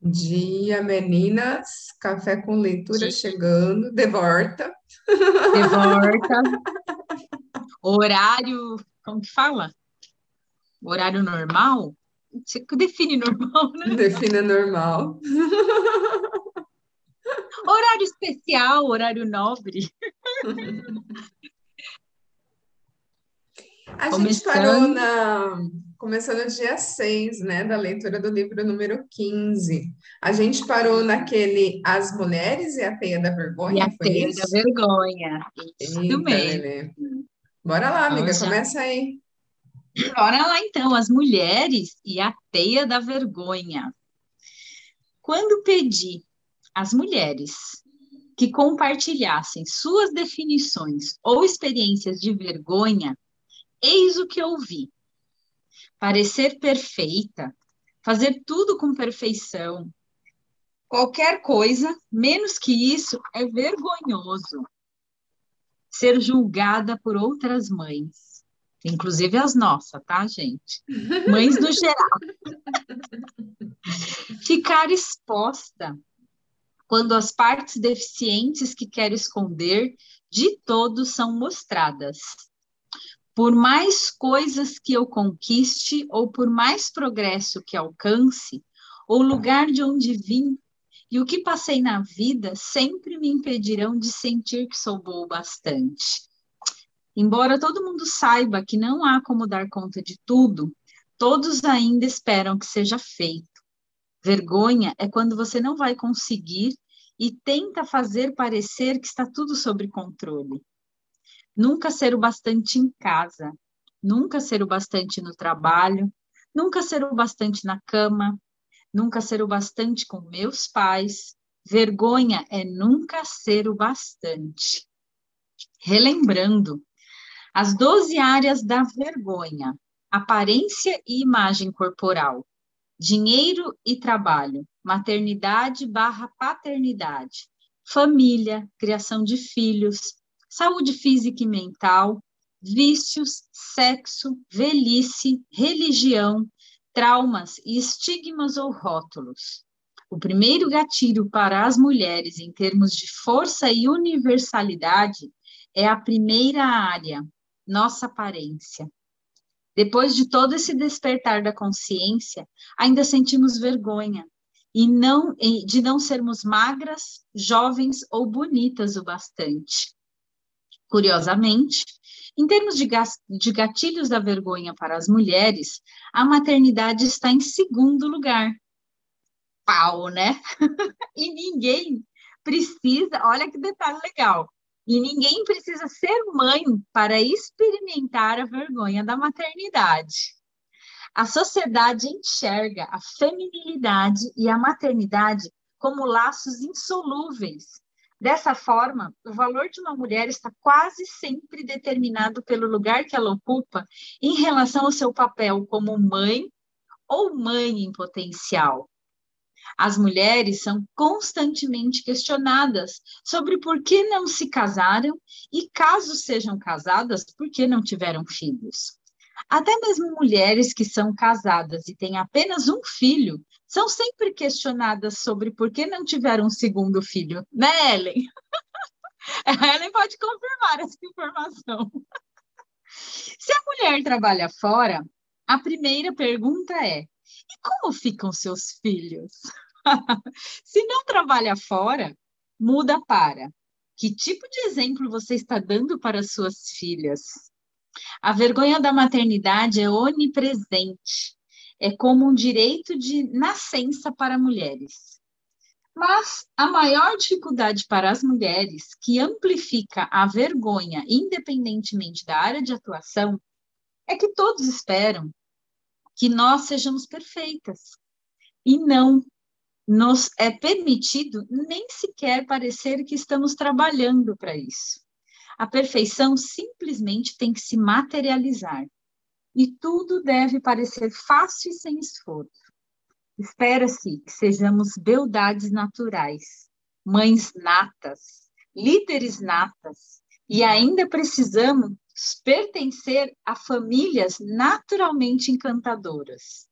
Dia, meninas, café com leitura Dia. chegando, de volta. De volta. Horário, como que fala? Horário normal? Você define normal, né? Defina normal. Horário especial, horário nobre. A gente Começando. parou na. Começou no dia 6, né, da leitura do livro número 15. A gente parou naquele As Mulheres e a Teia da E Vergonha, a foi teia isso? da vergonha. Isso Eita, mesmo. Lelê. Bora lá, amiga, começa aí. Bora lá então, as mulheres e a teia da vergonha. Quando pedi às mulheres que compartilhassem suas definições ou experiências de vergonha, eis o que ouvi. Parecer perfeita, fazer tudo com perfeição. Qualquer coisa, menos que isso, é vergonhoso. Ser julgada por outras mães, inclusive as nossas, tá, gente? Mães no geral. Ficar exposta quando as partes deficientes que quero esconder de todo são mostradas. Por mais coisas que eu conquiste ou por mais progresso que alcance, o lugar de onde vim e o que passei na vida sempre me impedirão de sentir que sou boa o bastante. Embora todo mundo saiba que não há como dar conta de tudo, todos ainda esperam que seja feito. Vergonha é quando você não vai conseguir e tenta fazer parecer que está tudo sob controle. Nunca ser o bastante em casa, nunca ser o bastante no trabalho, nunca ser o bastante na cama, nunca ser o bastante com meus pais. Vergonha é nunca ser o bastante. Relembrando, as 12 áreas da vergonha: aparência e imagem corporal, dinheiro e trabalho, maternidade barra paternidade, família, criação de filhos, saúde física e mental, vícios, sexo, velhice, religião, traumas e estigmas ou rótulos. O primeiro gatilho para as mulheres em termos de força e universalidade é a primeira área, nossa aparência. Depois de todo esse despertar da consciência, ainda sentimos vergonha e não de não sermos magras, jovens ou bonitas o bastante. Curiosamente, em termos de, gatilhos da vergonha para as mulheres, a maternidade está em segundo lugar. Pau, né? e ninguém precisa, olha que detalhe legal. E ninguém precisa ser mãe para experimentar a vergonha da maternidade. A sociedade enxerga a feminilidade e a maternidade como laços insolúveis. Dessa forma, o valor de uma mulher está quase sempre determinado pelo lugar que ela ocupa em relação ao seu papel como mãe ou mãe em potencial. As mulheres são constantemente questionadas sobre por que não se casaram e, caso sejam casadas, por que não tiveram filhos. Até mesmo mulheres que são casadas e têm apenas um filho são sempre questionadas sobre por que não tiveram um segundo filho, né, Ellen? A Ellen pode confirmar essa informação. Se a mulher trabalha fora, a primeira pergunta é: e como ficam seus filhos? Se não trabalha fora, muda para que tipo de exemplo você está dando para suas filhas? A vergonha da maternidade é onipresente, é como um direito de nascença para mulheres. Mas a maior dificuldade para as mulheres, que amplifica a vergonha independentemente da área de atuação, é que todos esperam que nós sejamos perfeitas. E não nos é permitido nem sequer parecer que estamos trabalhando para isso. A perfeição simplesmente tem que se materializar. E tudo deve parecer fácil e sem esforço. Espera-se que sejamos beldades naturais, mães natas, líderes natas, e ainda precisamos pertencer a famílias naturalmente encantadoras.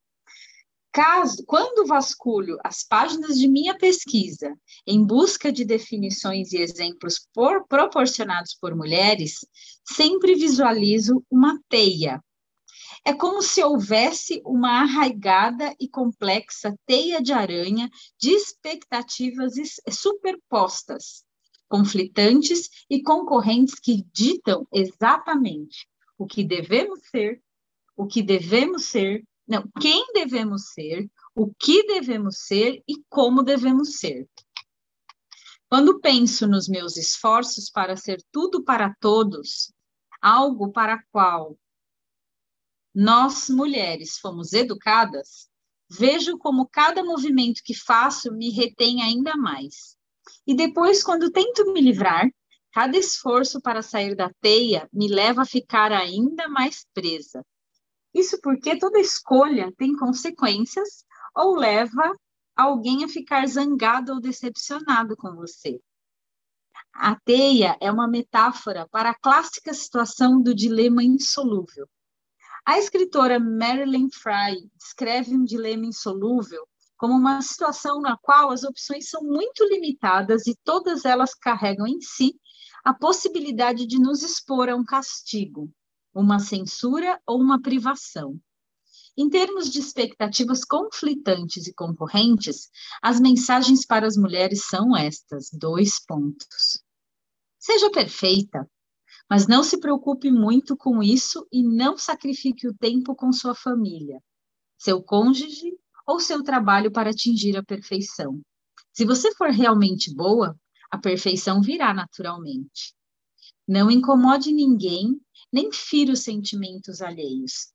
Caso, quando vasculho as páginas de minha pesquisa em busca de definições e exemplos por, proporcionados por mulheres, sempre visualizo uma teia. É como se houvesse uma arraigada e complexa teia de aranha de expectativas superpostas, conflitantes e concorrentes que ditam exatamente o que devemos ser, o que devemos ser não, quem devemos ser, o que devemos ser e como devemos ser. Quando penso nos meus esforços para ser tudo para todos, algo para qual nós mulheres fomos educadas, vejo como cada movimento que faço me retém ainda mais. E depois, quando tento me livrar, cada esforço para sair da teia me leva a ficar ainda mais presa. Isso porque toda escolha tem consequências ou leva alguém a ficar zangado ou decepcionado com você. A teia é uma metáfora para a clássica situação do dilema insolúvel. A escritora Marilyn Fry descreve um dilema insolúvel como uma situação na qual as opções são muito limitadas e todas elas carregam em si a possibilidade de nos expor a um castigo, uma censura ou uma privação. Em termos de expectativas conflitantes e concorrentes, as mensagens para as mulheres são estas: dois pontos. Seja perfeita, mas não se preocupe muito com isso e não sacrifique o tempo com sua família, seu cônjuge ou seu trabalho para atingir a perfeição. Se você for realmente boa, a perfeição virá naturalmente. Não incomode ninguém nem fira os sentimentos alheios.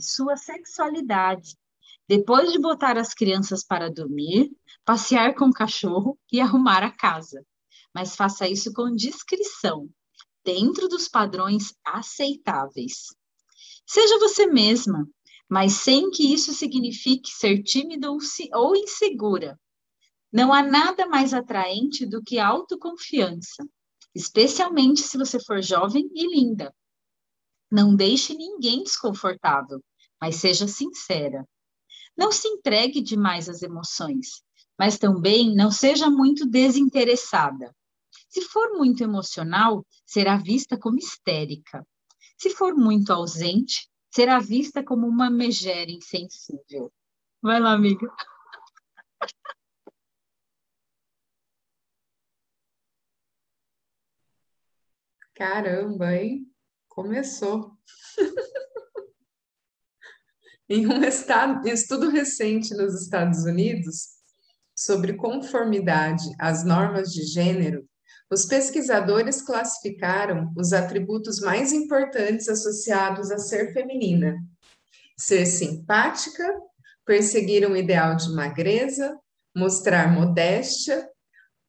Sua sexualidade. Depois de botar as crianças para dormir, passear com o cachorro e arrumar a casa. Mas faça isso com discrição, dentro dos padrões aceitáveis. Seja você mesma, mas sem que isso signifique ser tímida ou insegura. Não há nada mais atraente do que autoconfiança, especialmente se você for jovem e linda. Não deixe ninguém desconfortável, mas seja sincera. Não se entregue demais às emoções, mas também não seja muito desinteressada. Se for muito emocional, será vista como histérica. Se for muito ausente, será vista como uma megera insensível. Vai lá, amiga. Caramba, hein? Começou. em um estudo recente nos Estados Unidos sobre conformidade às normas de gênero, os pesquisadores classificaram os atributos mais importantes associados a ser feminina: ser simpática, perseguir um ideal de magreza, mostrar modéstia,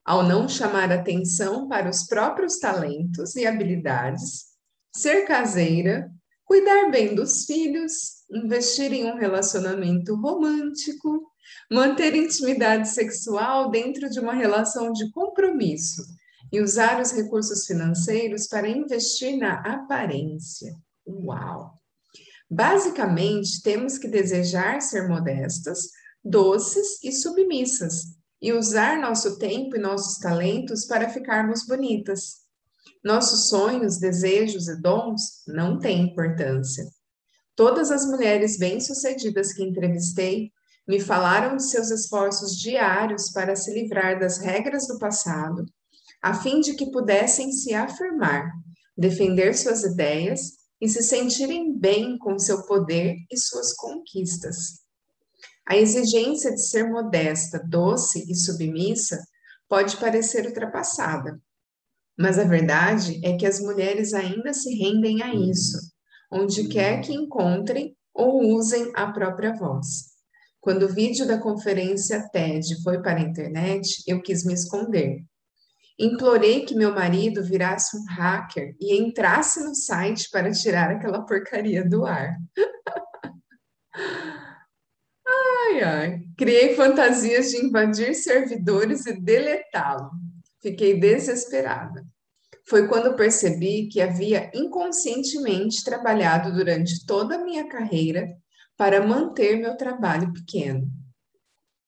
ao não chamar atenção para os próprios talentos e habilidades, ser caseira, cuidar bem dos filhos, investir em um relacionamento romântico, manter intimidade sexual dentro de uma relação de compromisso e usar os recursos financeiros para investir na aparência. Uau! Basicamente, temos que desejar ser modestas, doces e submissas, e usar nosso tempo e nossos talentos para ficarmos bonitas. Nossos sonhos, desejos e dons não têm importância. Todas as mulheres bem-sucedidas que entrevistei me falaram de seus esforços diários para se livrar das regras do passado, a fim de que pudessem se afirmar, defender suas ideias e se sentirem bem com seu poder e suas conquistas. A exigência de ser modesta, doce e submissa pode parecer ultrapassada, mas a verdade é que as mulheres ainda se rendem a isso, onde quer que encontrem ou usem a própria voz. Quando o vídeo da conferência TED foi para a internet, eu quis me esconder. Implorei que meu marido virasse um hacker e entrasse no site para tirar aquela porcaria do ar. Ai, ai. Criei fantasias de invadir servidores e deletá-lo. Fiquei desesperada. Foi quando percebi que havia inconscientemente trabalhado durante toda a minha carreira para manter meu trabalho pequeno.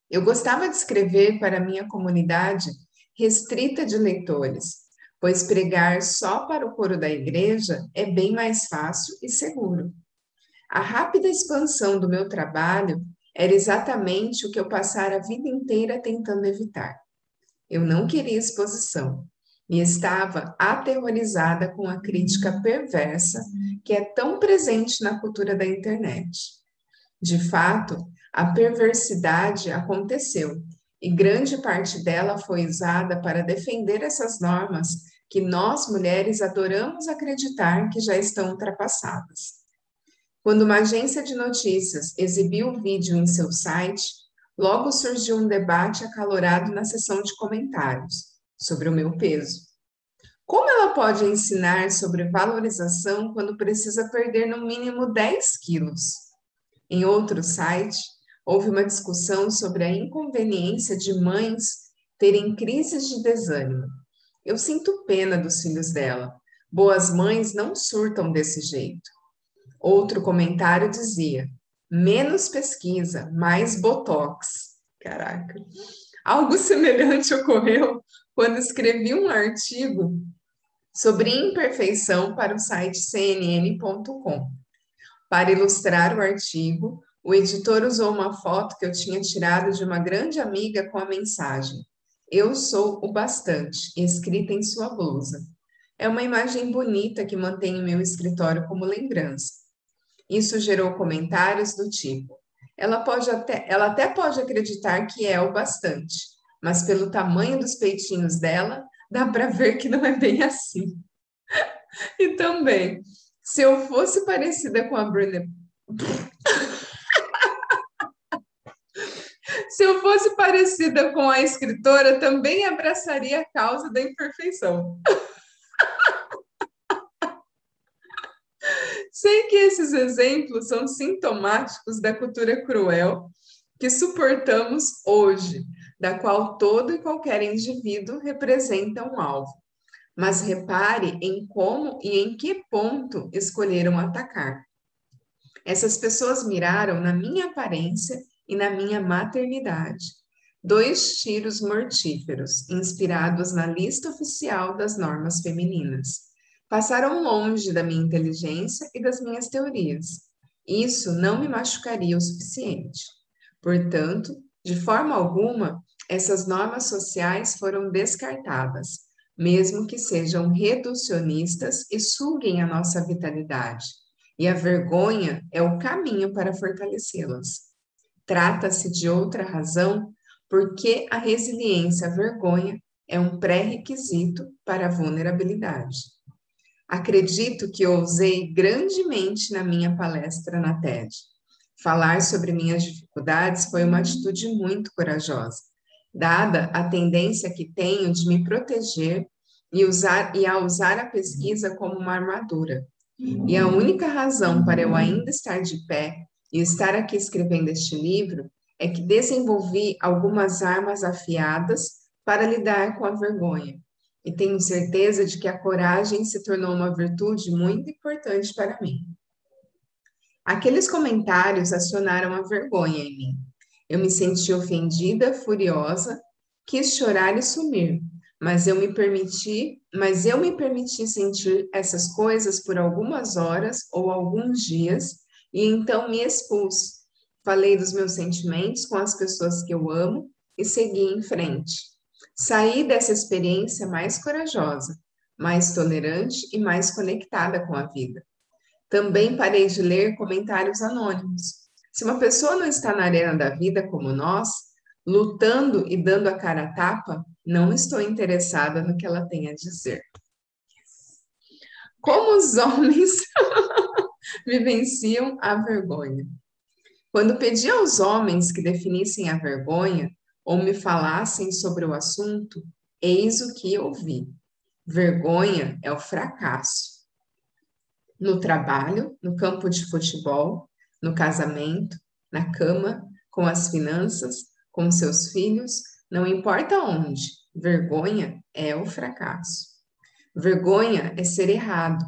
Eu gostava de escrever para minha comunidade restrita de leitores, pois pregar só para o coro da igreja é bem mais fácil e seguro. A rápida expansão do meu trabalho era exatamente o que eu passara a vida inteira tentando evitar. Eu não queria exposição e estava aterrorizada com a crítica perversa que é tão presente na cultura da internet. De fato, a perversidade aconteceu e grande parte dela foi usada para defender essas normas que nós mulheres adoramos acreditar que já estão ultrapassadas. Quando uma agência de notícias exibiu o vídeo em seu site, logo surgiu um debate acalorado na seção de comentários sobre o meu peso. Como ela pode ensinar sobre valorização quando precisa perder no mínimo 10 quilos? Em outro site, houve uma discussão sobre a inconveniência de mães terem crises de desânimo. Eu sinto pena dos filhos dela. Boas mães não surtam desse jeito. Outro comentário dizia: menos pesquisa, mais botox. Caraca. Algo semelhante ocorreu quando escrevi um artigo sobre imperfeição para o site cnn.com. Para ilustrar o artigo, o editor usou uma foto que eu tinha tirado de uma grande amiga com a mensagem: Eu sou o bastante, escrita em sua blusa. É uma imagem bonita que mantenho meu escritório como lembrança. Isso gerou comentários do tipo: ela, pode até, ela até pode acreditar que é o bastante, mas pelo tamanho dos peitinhos dela, dá para ver que não é bem assim. e também, se eu fosse parecida com a Brené. se eu fosse parecida com a escritora, também abraçaria a causa da imperfeição. Sei que esses exemplos são sintomáticos da cultura cruel que suportamos hoje, da qual todo e qualquer indivíduo representa um alvo. Mas repare em como e em que ponto escolheram atacar. Essas pessoas miraram na minha aparência e na minha maternidade. Dois tiros mortíferos, inspirados na lista oficial das normas femininas passaram longe da minha inteligência e das minhas teorias. Isso não me machucaria o suficiente. Portanto, de forma alguma, essas normas sociais foram descartadas, mesmo que sejam reducionistas e suguem a nossa vitalidade. E a vergonha é o caminho para fortalecê-las. Trata-se de outra razão porque a resiliência à vergonha é um pré-requisito para a vulnerabilidade. Acredito que ousei grandemente na minha palestra na TED. Falar sobre minhas dificuldades foi uma atitude muito corajosa, dada a tendência que tenho de me proteger e, usar, e a usar a pesquisa como uma armadura. E a única razão para eu ainda estar de pé e estar aqui escrevendo este livro é que desenvolvi algumas armas afiadas para lidar com a vergonha e tenho certeza de que a coragem se tornou uma virtude muito importante para mim. Aqueles comentários acionaram a vergonha em mim. Eu me senti ofendida, furiosa, quis chorar e sumir, mas eu me permiti, mas eu me permiti sentir essas coisas por algumas horas ou alguns dias e então me expus. Falei dos meus sentimentos com as pessoas que eu amo e segui em frente. Saí dessa experiência mais corajosa, mais tolerante e mais conectada com a vida. Também parei de ler comentários anônimos. Se uma pessoa não está na arena da vida como nós, lutando e dando a cara a tapa, não estou interessada no que ela tem a dizer. Como os homens vivenciam a vergonha? Quando pedi aos homens que definissem a vergonha, ou me falassem sobre o assunto, eis o que ouvi. Vergonha é o fracasso. No trabalho, no campo de futebol, no casamento, na cama, com as finanças, com seus filhos, não importa onde, vergonha é o fracasso. Vergonha é ser errado,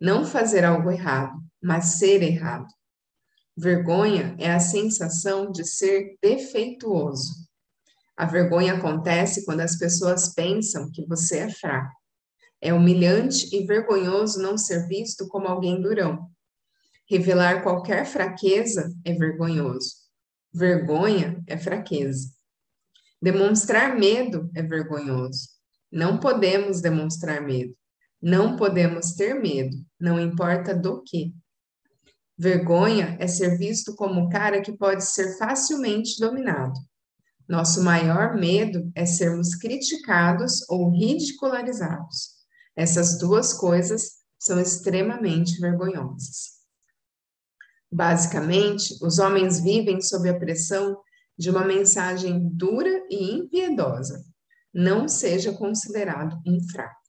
não fazer algo errado, mas ser errado. Vergonha é a sensação de ser defeituoso. A vergonha acontece quando as pessoas pensam que você é fraco. É humilhante e vergonhoso não ser visto como alguém durão. Revelar qualquer fraqueza é vergonhoso. Vergonha é fraqueza. Demonstrar medo é vergonhoso. Não podemos demonstrar medo. Não podemos ter medo, não importa do que. Vergonha é ser visto como o cara que pode ser facilmente dominado. Nosso maior medo é sermos criticados ou ridicularizados. Essas duas coisas são extremamente vergonhosas. Basicamente, os homens vivem sob a pressão de uma mensagem dura e impiedosa. Não seja considerado um fraco.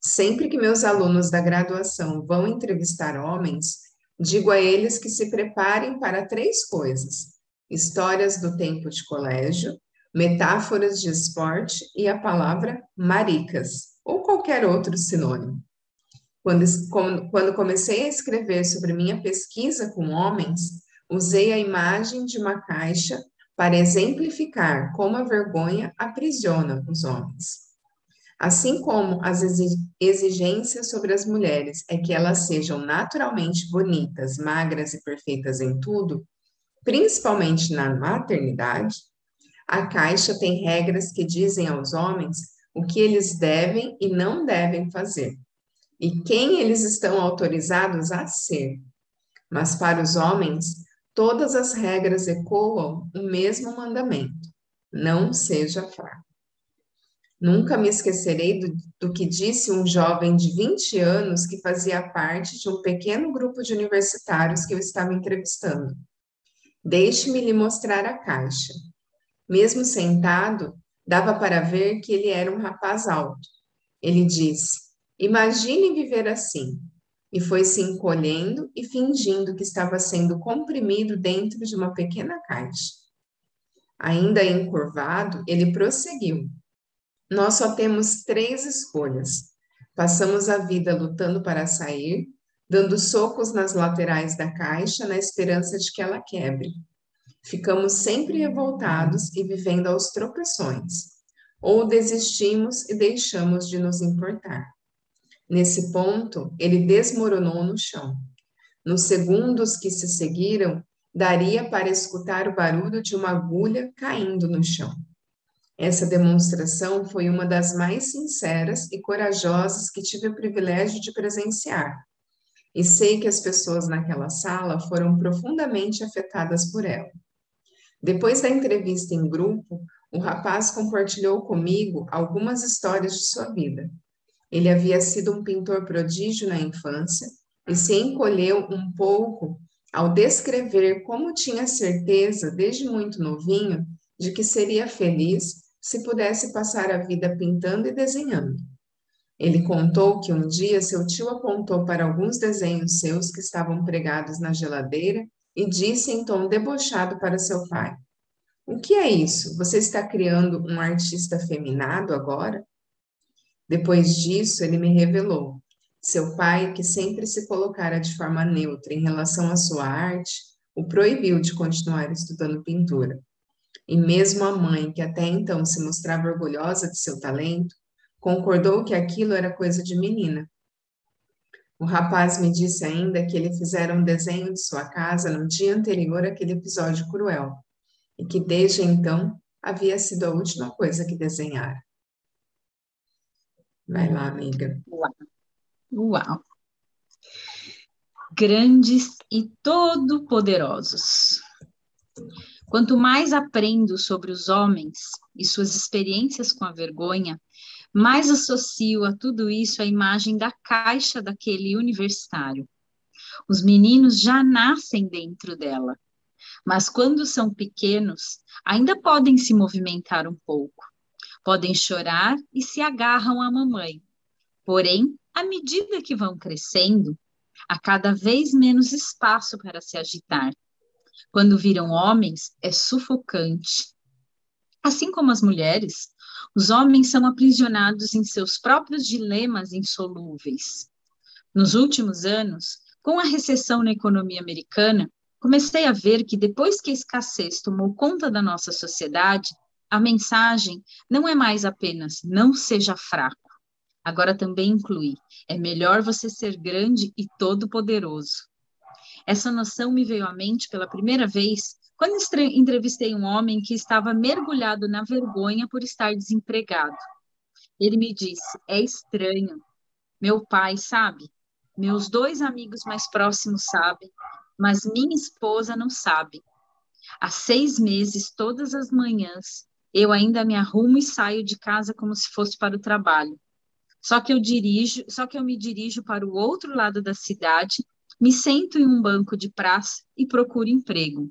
Sempre que meus alunos da graduação vão entrevistar homens, digo a eles que se preparem para três coisas: histórias do tempo de colégio, metáforas de esporte e a palavra maricas, ou qualquer outro sinônimo. Quando, quando comecei a escrever sobre minha pesquisa com homens, usei a imagem de uma caixa para exemplificar como a vergonha aprisiona os homens. Assim como as exigências sobre as mulheres é que elas sejam naturalmente bonitas, magras e perfeitas em tudo, principalmente na maternidade, a Caixa tem regras que dizem aos homens o que eles devem e não devem fazer, e quem eles estão autorizados a ser. Mas para os homens, todas as regras ecoam o mesmo mandamento: não seja fraco. Nunca me esquecerei do, do, que disse um jovem de 20 anos que fazia parte de um pequeno grupo de universitários que eu estava entrevistando. Deixe-me lhe mostrar a caixa. Mesmo sentado, dava para ver que ele era um rapaz alto. Ele disse: Imagine viver assim. E foi se encolhendo e fingindo que estava sendo comprimido dentro de uma pequena caixa. Ainda encurvado, ele prosseguiu nós só temos três escolhas. Passamos a vida lutando para sair, dando socos nas laterais da caixa na esperança de que ela quebre. Ficamos sempre revoltados e vivendo aos tropeções. Ou desistimos e deixamos de nos importar. Nesse ponto, ele desmoronou no chão. Nos segundos que se seguiram, daria para escutar o barulho de uma agulha caindo no chão. Essa demonstração foi uma das mais sinceras e corajosas que tive o privilégio de presenciar. E sei que as pessoas naquela sala foram profundamente afetadas por ela. Depois da entrevista em grupo, o rapaz compartilhou comigo algumas histórias de sua vida. Ele havia sido um pintor prodígio na infância e se encolheu um pouco ao descrever como tinha certeza, desde muito novinho, de que seria feliz se pudesse passar a vida pintando e desenhando. Ele contou que um dia seu tio apontou para alguns desenhos seus que estavam pregados na geladeira e disse em tom debochado para seu pai: O que é isso? Você está criando um artista feminado agora? Depois disso, ele me revelou. Seu pai, que sempre se colocara de forma neutra em relação à sua arte, o proibiu de continuar estudando pintura. E mesmo a mãe, que até então se mostrava orgulhosa de seu talento, concordou que aquilo era coisa de menina. O rapaz me disse ainda que ele fizera um desenho de sua casa no dia anterior àquele episódio cruel, e que desde então havia sido a última coisa que desenhara. Vai lá, amiga. Uau! Uau. Grandes e todo-poderosos. Quanto mais aprendo sobre os homens e suas experiências com a vergonha, mais associo a tudo isso a imagem da caixa daquele universitário. Os meninos já nascem dentro dela, mas quando são pequenos, ainda podem se movimentar um pouco. Podem chorar e se agarram à mamãe. Porém, à medida que vão crescendo, há cada vez menos espaço para se agitar quando viram homens é sufocante. Assim como as mulheres, os homens são aprisionados em seus próprios dilemas insolúveis. Nos últimos anos, com a recessão na economia americana, comecei a ver que depois que a escassez tomou conta da nossa sociedade, a mensagem não é mais apenas não seja fraco. Agora também inclui: é melhor você ser grande e todo-poderoso. Essa noção me veio à mente pela primeira vez quando entrevistei um homem que estava mergulhado na vergonha por estar desempregado. Ele me disse: é estranho. Meu pai sabe, meus dois amigos mais próximos sabem, mas minha esposa não sabe. Há seis meses, todas as manhãs, eu ainda me arrumo e saio de casa como se fosse para o trabalho. Só que eu dirijo, só que eu me dirijo para o outro lado da cidade, me sento em um banco de praça e procuro emprego.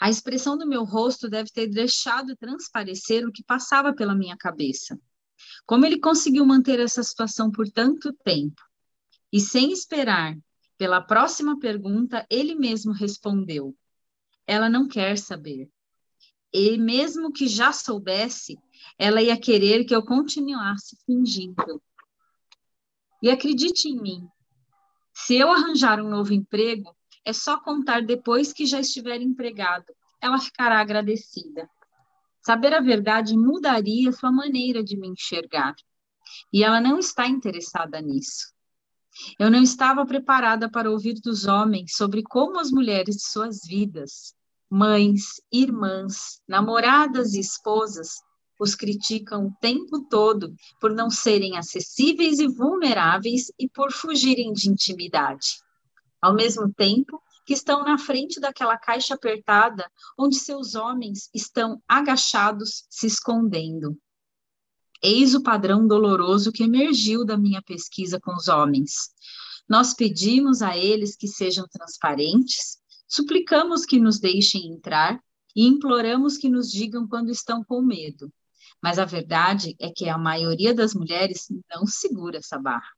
A expressão do meu rosto deve ter deixado transparecer o que passava pela minha cabeça. Como ele conseguiu manter essa situação por tanto tempo? E sem esperar pela próxima pergunta, ele mesmo respondeu: Ela não quer saber e mesmo que já soubesse, ela ia querer que eu continuasse fingindo. E acredite em mim, se eu arranjar um novo emprego, é só contar depois que já estiver empregado. Ela ficará agradecida. Saber a verdade mudaria sua maneira de me enxergar. E ela não está interessada nisso. Eu não estava preparada para ouvir dos homens sobre como as mulheres de suas vidas mães, irmãs, namoradas e esposas os criticam o tempo todo por não serem acessíveis e vulneráveis e por fugirem de intimidade. Ao mesmo tempo que estão na frente daquela caixa apertada onde seus homens estão agachados se escondendo. Eis o padrão doloroso que emergiu da minha pesquisa com os homens. Nós pedimos a eles que sejam transparentes, Suplicamos que nos deixem entrar e imploramos que nos digam quando estão com medo. Mas a verdade é que a maioria das mulheres não segura essa barra.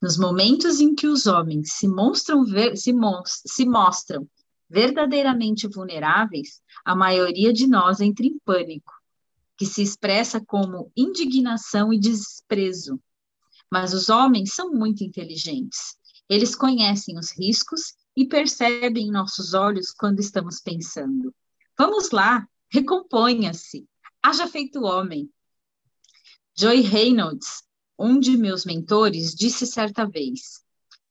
Nos momentos em que os homens se se, se mostram verdadeiramente vulneráveis, a maioria de nós entra em pânico, que se expressa como indignação e desprezo. Mas os homens são muito inteligentes. Eles conhecem os riscos e percebem em nossos olhos quando estamos pensando. Vamos lá, recomponha-se, haja feito homem. Joy Reynolds, um de meus mentores, disse certa vez,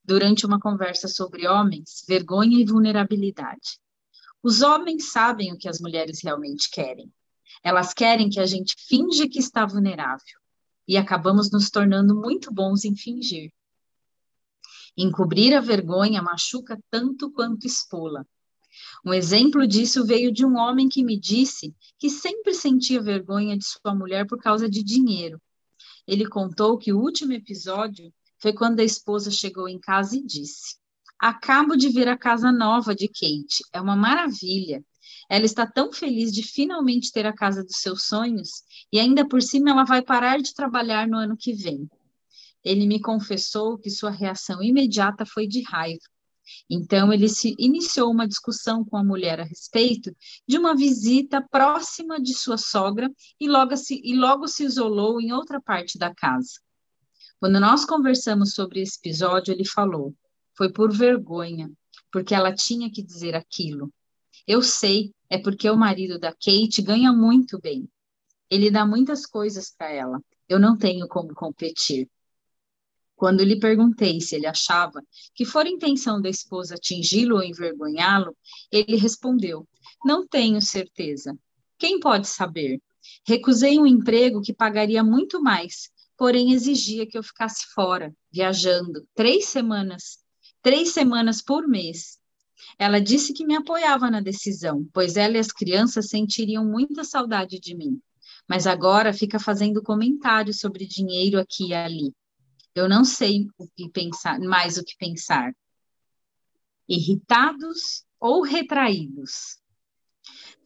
durante uma conversa sobre homens, vergonha e vulnerabilidade. Os homens sabem o que as mulheres realmente querem. Elas querem que a gente finge que está vulnerável. E acabamos nos tornando muito bons em fingir. Encobrir a vergonha machuca tanto quanto expô-la. Um exemplo disso veio de um homem que me disse que sempre sentia vergonha de sua mulher por causa de dinheiro. Ele contou que o último episódio foi quando a esposa chegou em casa e disse: Acabo de ver a casa nova de Kate, é uma maravilha. Ela está tão feliz de finalmente ter a casa dos seus sonhos e ainda por cima ela vai parar de trabalhar no ano que vem. Ele me confessou que sua reação imediata foi de raiva. Então, ele se iniciou uma discussão com a mulher a respeito de uma visita próxima de sua sogra e logo se, e logo se isolou em outra parte da casa. Quando nós conversamos sobre esse episódio, ele falou: foi por vergonha, porque ela tinha que dizer aquilo. Eu sei, é porque o marido da Kate ganha muito bem. Ele dá muitas coisas para ela. Eu não tenho como competir. Quando lhe perguntei se ele achava que fora intenção da esposa atingi-lo ou envergonhá-lo, ele respondeu: Não tenho certeza. Quem pode saber? Recusei um emprego que pagaria muito mais, porém exigia que eu ficasse fora, viajando, três semanas, três semanas por mês. Ela disse que me apoiava na decisão, pois ela e as crianças sentiriam muita saudade de mim. Mas agora fica fazendo comentários sobre dinheiro aqui e ali. Eu não sei o que pensar, mais o que pensar. Irritados ou retraídos?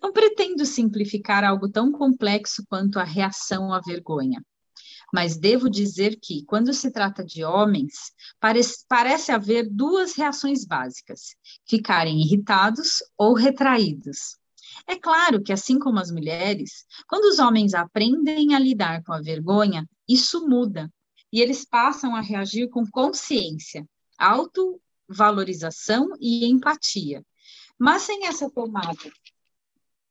Não pretendo simplificar algo tão complexo quanto a reação à vergonha. mas devo dizer que, quando se trata de homens, parece, parece haver duas reações básicas: ficarem irritados ou retraídos. É claro que, assim como as mulheres, quando os homens aprendem a lidar com a vergonha, isso muda e eles passam a reagir com consciência, autovalorização e empatia. Mas sem essa tomada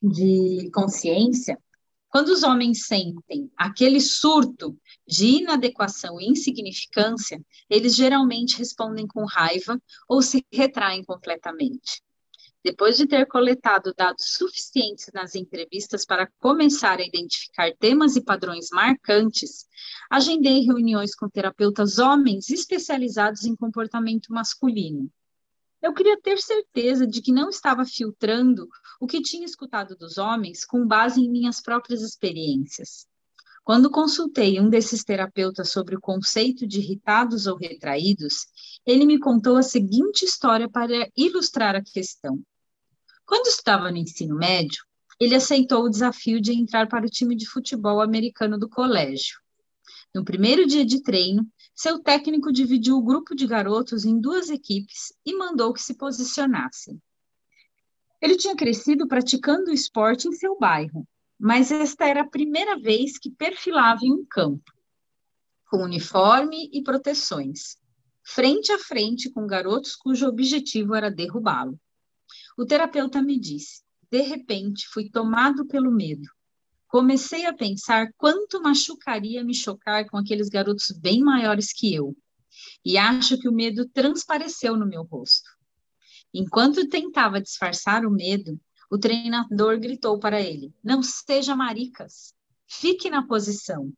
de consciência, quando os homens sentem aquele surto de inadequação e insignificância, eles geralmente respondem com raiva ou se retraem completamente. Depois de ter coletado dados suficientes nas entrevistas para começar a identificar temas e padrões marcantes, agendei reuniões com terapeutas homens especializados em comportamento masculino. Eu queria ter certeza de que não estava filtrando o que tinha escutado dos homens com base em minhas próprias experiências. Quando consultei um desses terapeutas sobre o conceito de irritados ou retraídos, ele me contou a seguinte história para ilustrar a questão. Quando estava no ensino médio, ele aceitou o desafio de entrar para o time de futebol americano do colégio. No primeiro dia de treino, seu técnico dividiu o grupo de garotos em duas equipes e mandou que se posicionassem. Ele tinha crescido praticando o esporte em seu bairro, mas esta era a primeira vez que perfilava em um campo, com uniforme e proteções, frente a frente com garotos cujo objetivo era derrubá-lo. O terapeuta me disse: de repente, fui tomado pelo medo. Comecei a pensar quanto machucaria me chocar com aqueles garotos bem maiores que eu. E acho que o medo transpareceu no meu rosto. Enquanto tentava disfarçar o medo, o treinador gritou para ele: Não seja maricas, fique na posição.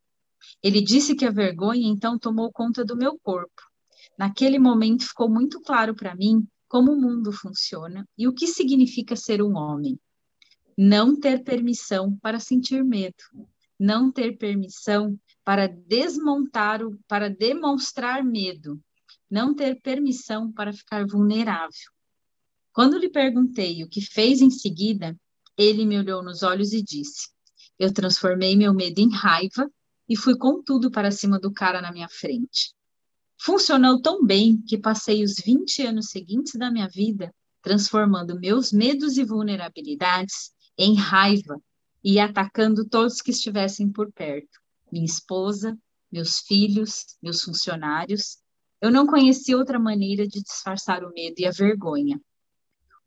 Ele disse que a vergonha então tomou conta do meu corpo. Naquele momento ficou muito claro para mim como o mundo funciona e o que significa ser um homem não ter permissão para sentir medo, não ter permissão para desmontar o, para demonstrar medo, não ter permissão para ficar vulnerável. Quando lhe perguntei o que fez em seguida, ele me olhou nos olhos e disse: Eu transformei meu medo em raiva e fui com tudo para cima do cara na minha frente. Funcionou tão bem que passei os 20 anos seguintes da minha vida transformando meus medos e vulnerabilidades em raiva e atacando todos que estivessem por perto. Minha esposa, meus filhos, meus funcionários. Eu não conheci outra maneira de disfarçar o medo e a vergonha.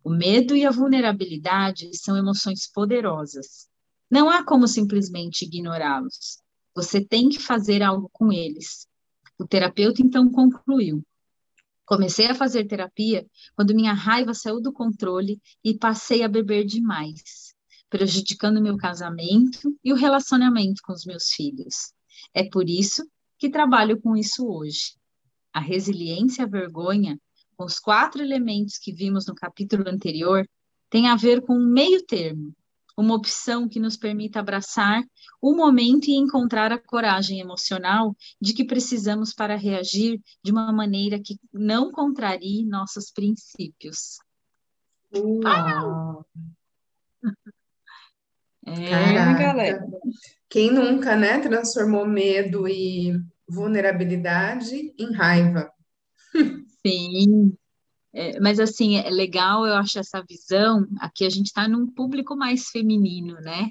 O medo e a vulnerabilidade são emoções poderosas. Não há como simplesmente ignorá-los. Você tem que fazer algo com eles. O terapeuta então concluiu: Comecei a fazer terapia quando minha raiva saiu do controle e passei a beber demais prejudicando meu casamento e o relacionamento com os meus filhos. É por isso que trabalho com isso hoje. A resiliência a vergonha, com os quatro elementos que vimos no capítulo anterior, tem a ver com um meio termo, uma opção que nos permita abraçar o momento e encontrar a coragem emocional de que precisamos para reagir de uma maneira que não contrarie nossos princípios. Uau! É, Caraca. galera. Quem nunca, né, transformou medo e vulnerabilidade em raiva? Sim. É, mas assim, é legal, eu acho essa visão. Aqui a gente está num público mais feminino, né?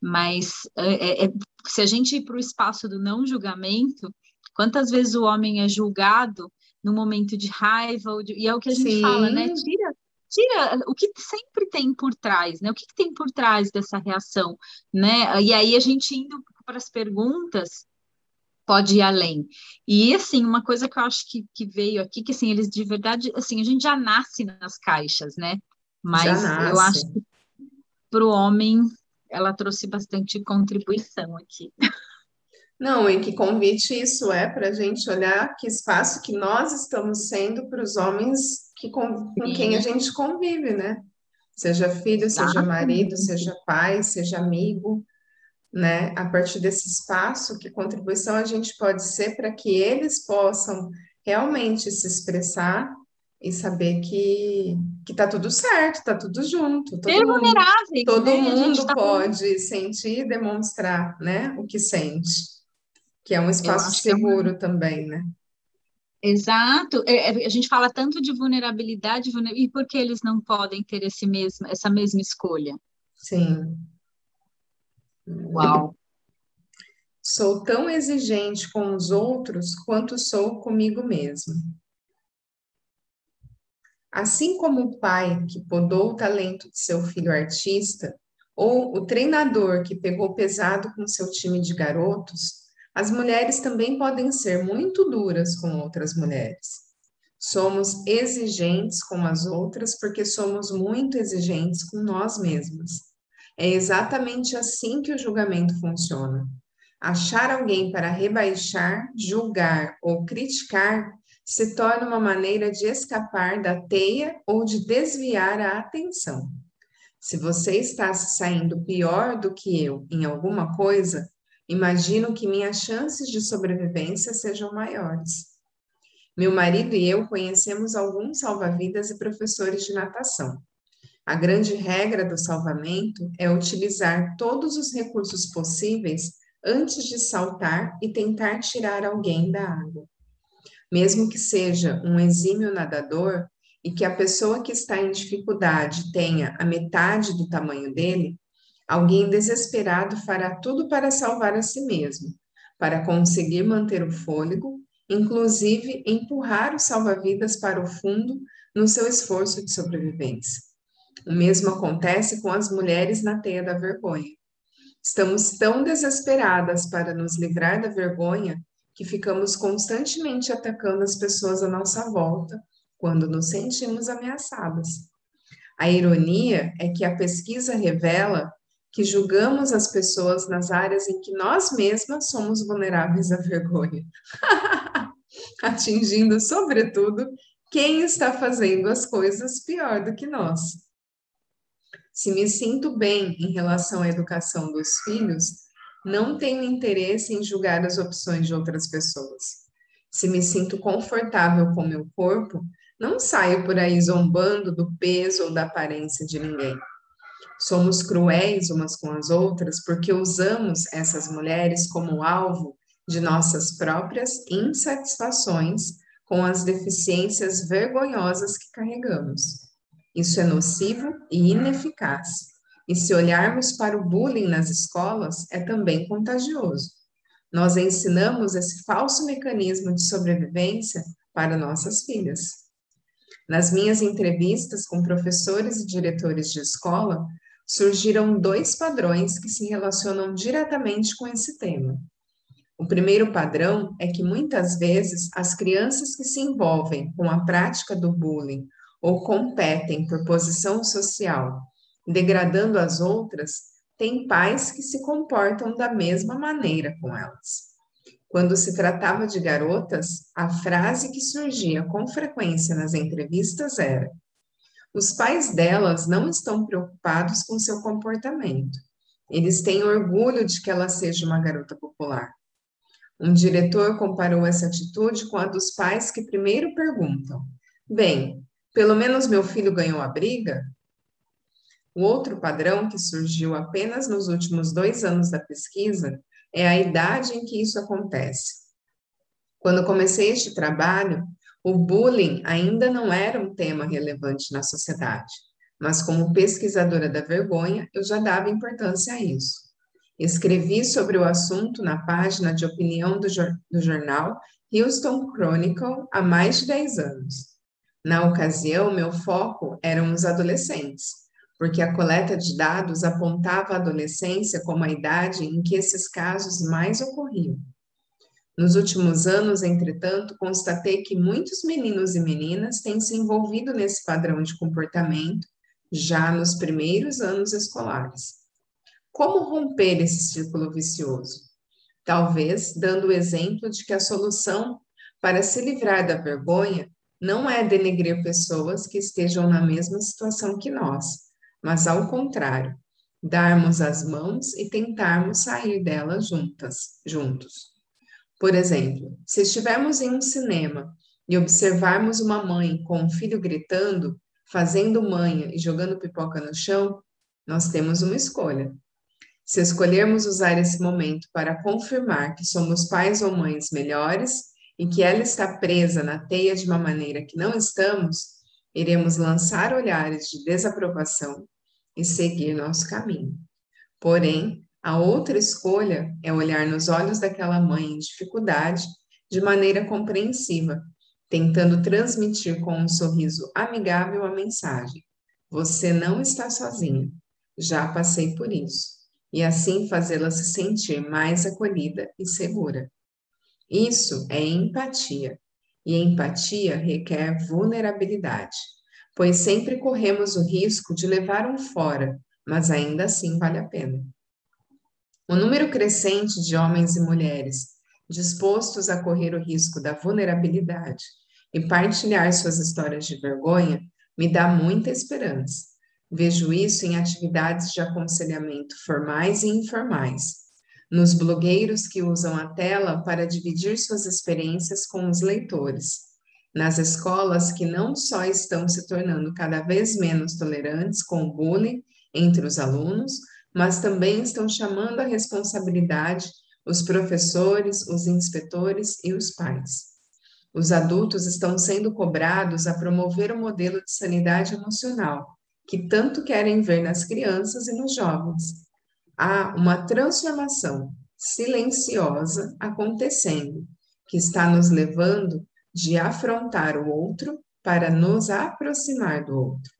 Mas é, é, é se a gente ir para o espaço do não julgamento, quantas vezes o homem é julgado no momento de raiva, de, e é o que a gente Sim. fala, né? Tira, tira o que sempre tem por trás, né? O que, que tem por trás dessa reação, né? E aí a gente indo para as perguntas pode ir além. E assim, uma coisa que eu acho que, que veio aqui, que assim, eles de verdade, assim, a gente já nasce nas caixas, né? Mas eu acho que para o homem ela trouxe bastante contribuição aqui. Não, e que convite isso é para a gente olhar que espaço que nós estamos sendo para os homens que com, com quem a gente convive, né? Seja filho, seja marido, seja pai, seja amigo, né? A partir desse espaço, que contribuição a gente pode ser para que eles possam realmente se expressar e saber que que tá tudo certo, tá tudo junto. Todo Ser mundo, Todo né? mundo tá pode sentir e demonstrar, né? O que sente. Que é um espaço seguro é uma... também, né? Exato. É, é, a gente fala tanto de vulnerabilidade, e por que eles não podem ter esse mesmo, essa mesma escolha? Sim. Uau. Sou tão exigente com os outros quanto sou comigo mesmo. Assim como o pai que podou o talento de seu filho artista, ou o treinador que pegou pesado com seu time de garotos, as mulheres também podem ser muito duras com outras mulheres. Somos exigentes com as outras porque somos muito exigentes com nós mesmas. É exatamente assim que o julgamento funciona. Achar alguém para rebaixar, julgar ou criticar se torna uma maneira de escapar da teia ou de desviar a atenção. Se você está se saindo pior do que eu em alguma coisa, imagino que minhas chances de sobrevivência sejam maiores. Meu marido e eu conhecemos alguns salva-vidas e professores de natação. A grande regra do salvamento é utilizar todos os recursos possíveis antes de saltar e tentar tirar alguém da água. Mesmo que seja um exímio nadador e que a pessoa que está em dificuldade tenha a metade do tamanho dele, alguém desesperado fará tudo para salvar a si mesmo, para conseguir manter o fôlego, inclusive empurrar o salva-vidas para o fundo no seu esforço de sobrevivência. O mesmo acontece com as mulheres na teia da vergonha. Estamos tão desesperadas para nos livrar da vergonha que ficamos constantemente atacando as pessoas à nossa volta quando nos sentimos ameaçadas. A ironia é que a pesquisa revela que julgamos as pessoas nas áreas em que nós mesmas somos vulneráveis à vergonha, atingindo, sobretudo, quem está fazendo as coisas pior do que nós. Se me sinto bem em relação à educação dos filhos, não tenho interesse em julgar as opções de outras pessoas. Se me sinto confortável com meu corpo, não saio por aí zombando do peso ou da aparência de ninguém. Somos cruéis umas com as outras porque usamos essas mulheres como alvo de nossas próprias insatisfações com as deficiências vergonhosas que carregamos. Isso é nocivo e ineficaz. E se olharmos para o bullying nas escolas, é também contagioso. Nós ensinamos esse falso mecanismo de sobrevivência para nossas filhas. Nas minhas entrevistas com professores e diretores de escola, surgiram dois padrões que se relacionam diretamente com esse tema. O primeiro padrão é que muitas vezes as crianças que se envolvem com a prática do bullying ou competem por posição social, degradando as outras, têm pais que se comportam da mesma maneira com elas. Quando se tratava de garotas, a frase que surgia com frequência nas entrevistas era: os pais delas não estão preocupados com seu comportamento. Eles têm orgulho de que ela seja uma garota popular. Um diretor comparou essa atitude com a dos pais que primeiro perguntam: Bem, pelo menos meu filho ganhou a briga? O outro padrão que surgiu apenas nos últimos dois anos da pesquisa é a idade em que isso acontece. Quando comecei este trabalho, o bullying ainda não era um tema relevante na sociedade, mas como pesquisadora da vergonha, eu já dava importância a isso. Escrevi sobre o assunto na página de opinião do, do jornal Houston Chronicle há mais de 10 anos. Na ocasião, meu foco eram os adolescentes, porque a coleta de dados apontava a adolescência como a idade em que esses casos mais ocorriam. Nos últimos anos, entretanto, constatei que muitos meninos e meninas têm se envolvido nesse padrão de comportamento já nos primeiros anos escolares. Como romper esse círculo vicioso? Talvez dando o exemplo de que a solução para se livrar da vergonha não é denegrir pessoas que estejam na mesma situação que nós, mas ao contrário, darmos as mãos e tentarmos sair delas juntas, juntos. Por exemplo, se estivermos em um cinema e observarmos uma mãe com um filho gritando, fazendo manha e jogando pipoca no chão, nós temos uma escolha. Se escolhermos usar esse momento para confirmar que somos pais ou mães melhores e que ela está presa na teia de uma maneira que não estamos, iremos lançar olhares de desaprovação e seguir nosso caminho. Porém, a outra escolha é olhar nos olhos daquela mãe em dificuldade de maneira compreensiva, tentando transmitir com um sorriso amigável a mensagem: Você não está sozinha, já passei por isso, e assim fazê-la se sentir mais acolhida e segura. Isso é empatia, e empatia requer vulnerabilidade, pois sempre corremos o risco de levar um fora, mas ainda assim vale a pena. O número crescente de homens e mulheres dispostos a correr o risco da vulnerabilidade e partilhar suas histórias de vergonha me dá muita esperança. Vejo isso em atividades de aconselhamento formais e informais, nos blogueiros que usam a tela para dividir suas experiências com os leitores, nas escolas que não só estão se tornando cada vez menos tolerantes com o bullying entre os alunos, mas também estão chamando a responsabilidade os professores, os inspetores e os pais. Os adultos estão sendo cobrados a promover o modelo de sanidade emocional que tanto querem ver nas crianças e nos jovens. Há uma transformação silenciosa acontecendo, que está nos levando de afrontar o outro para nos aproximar do outro.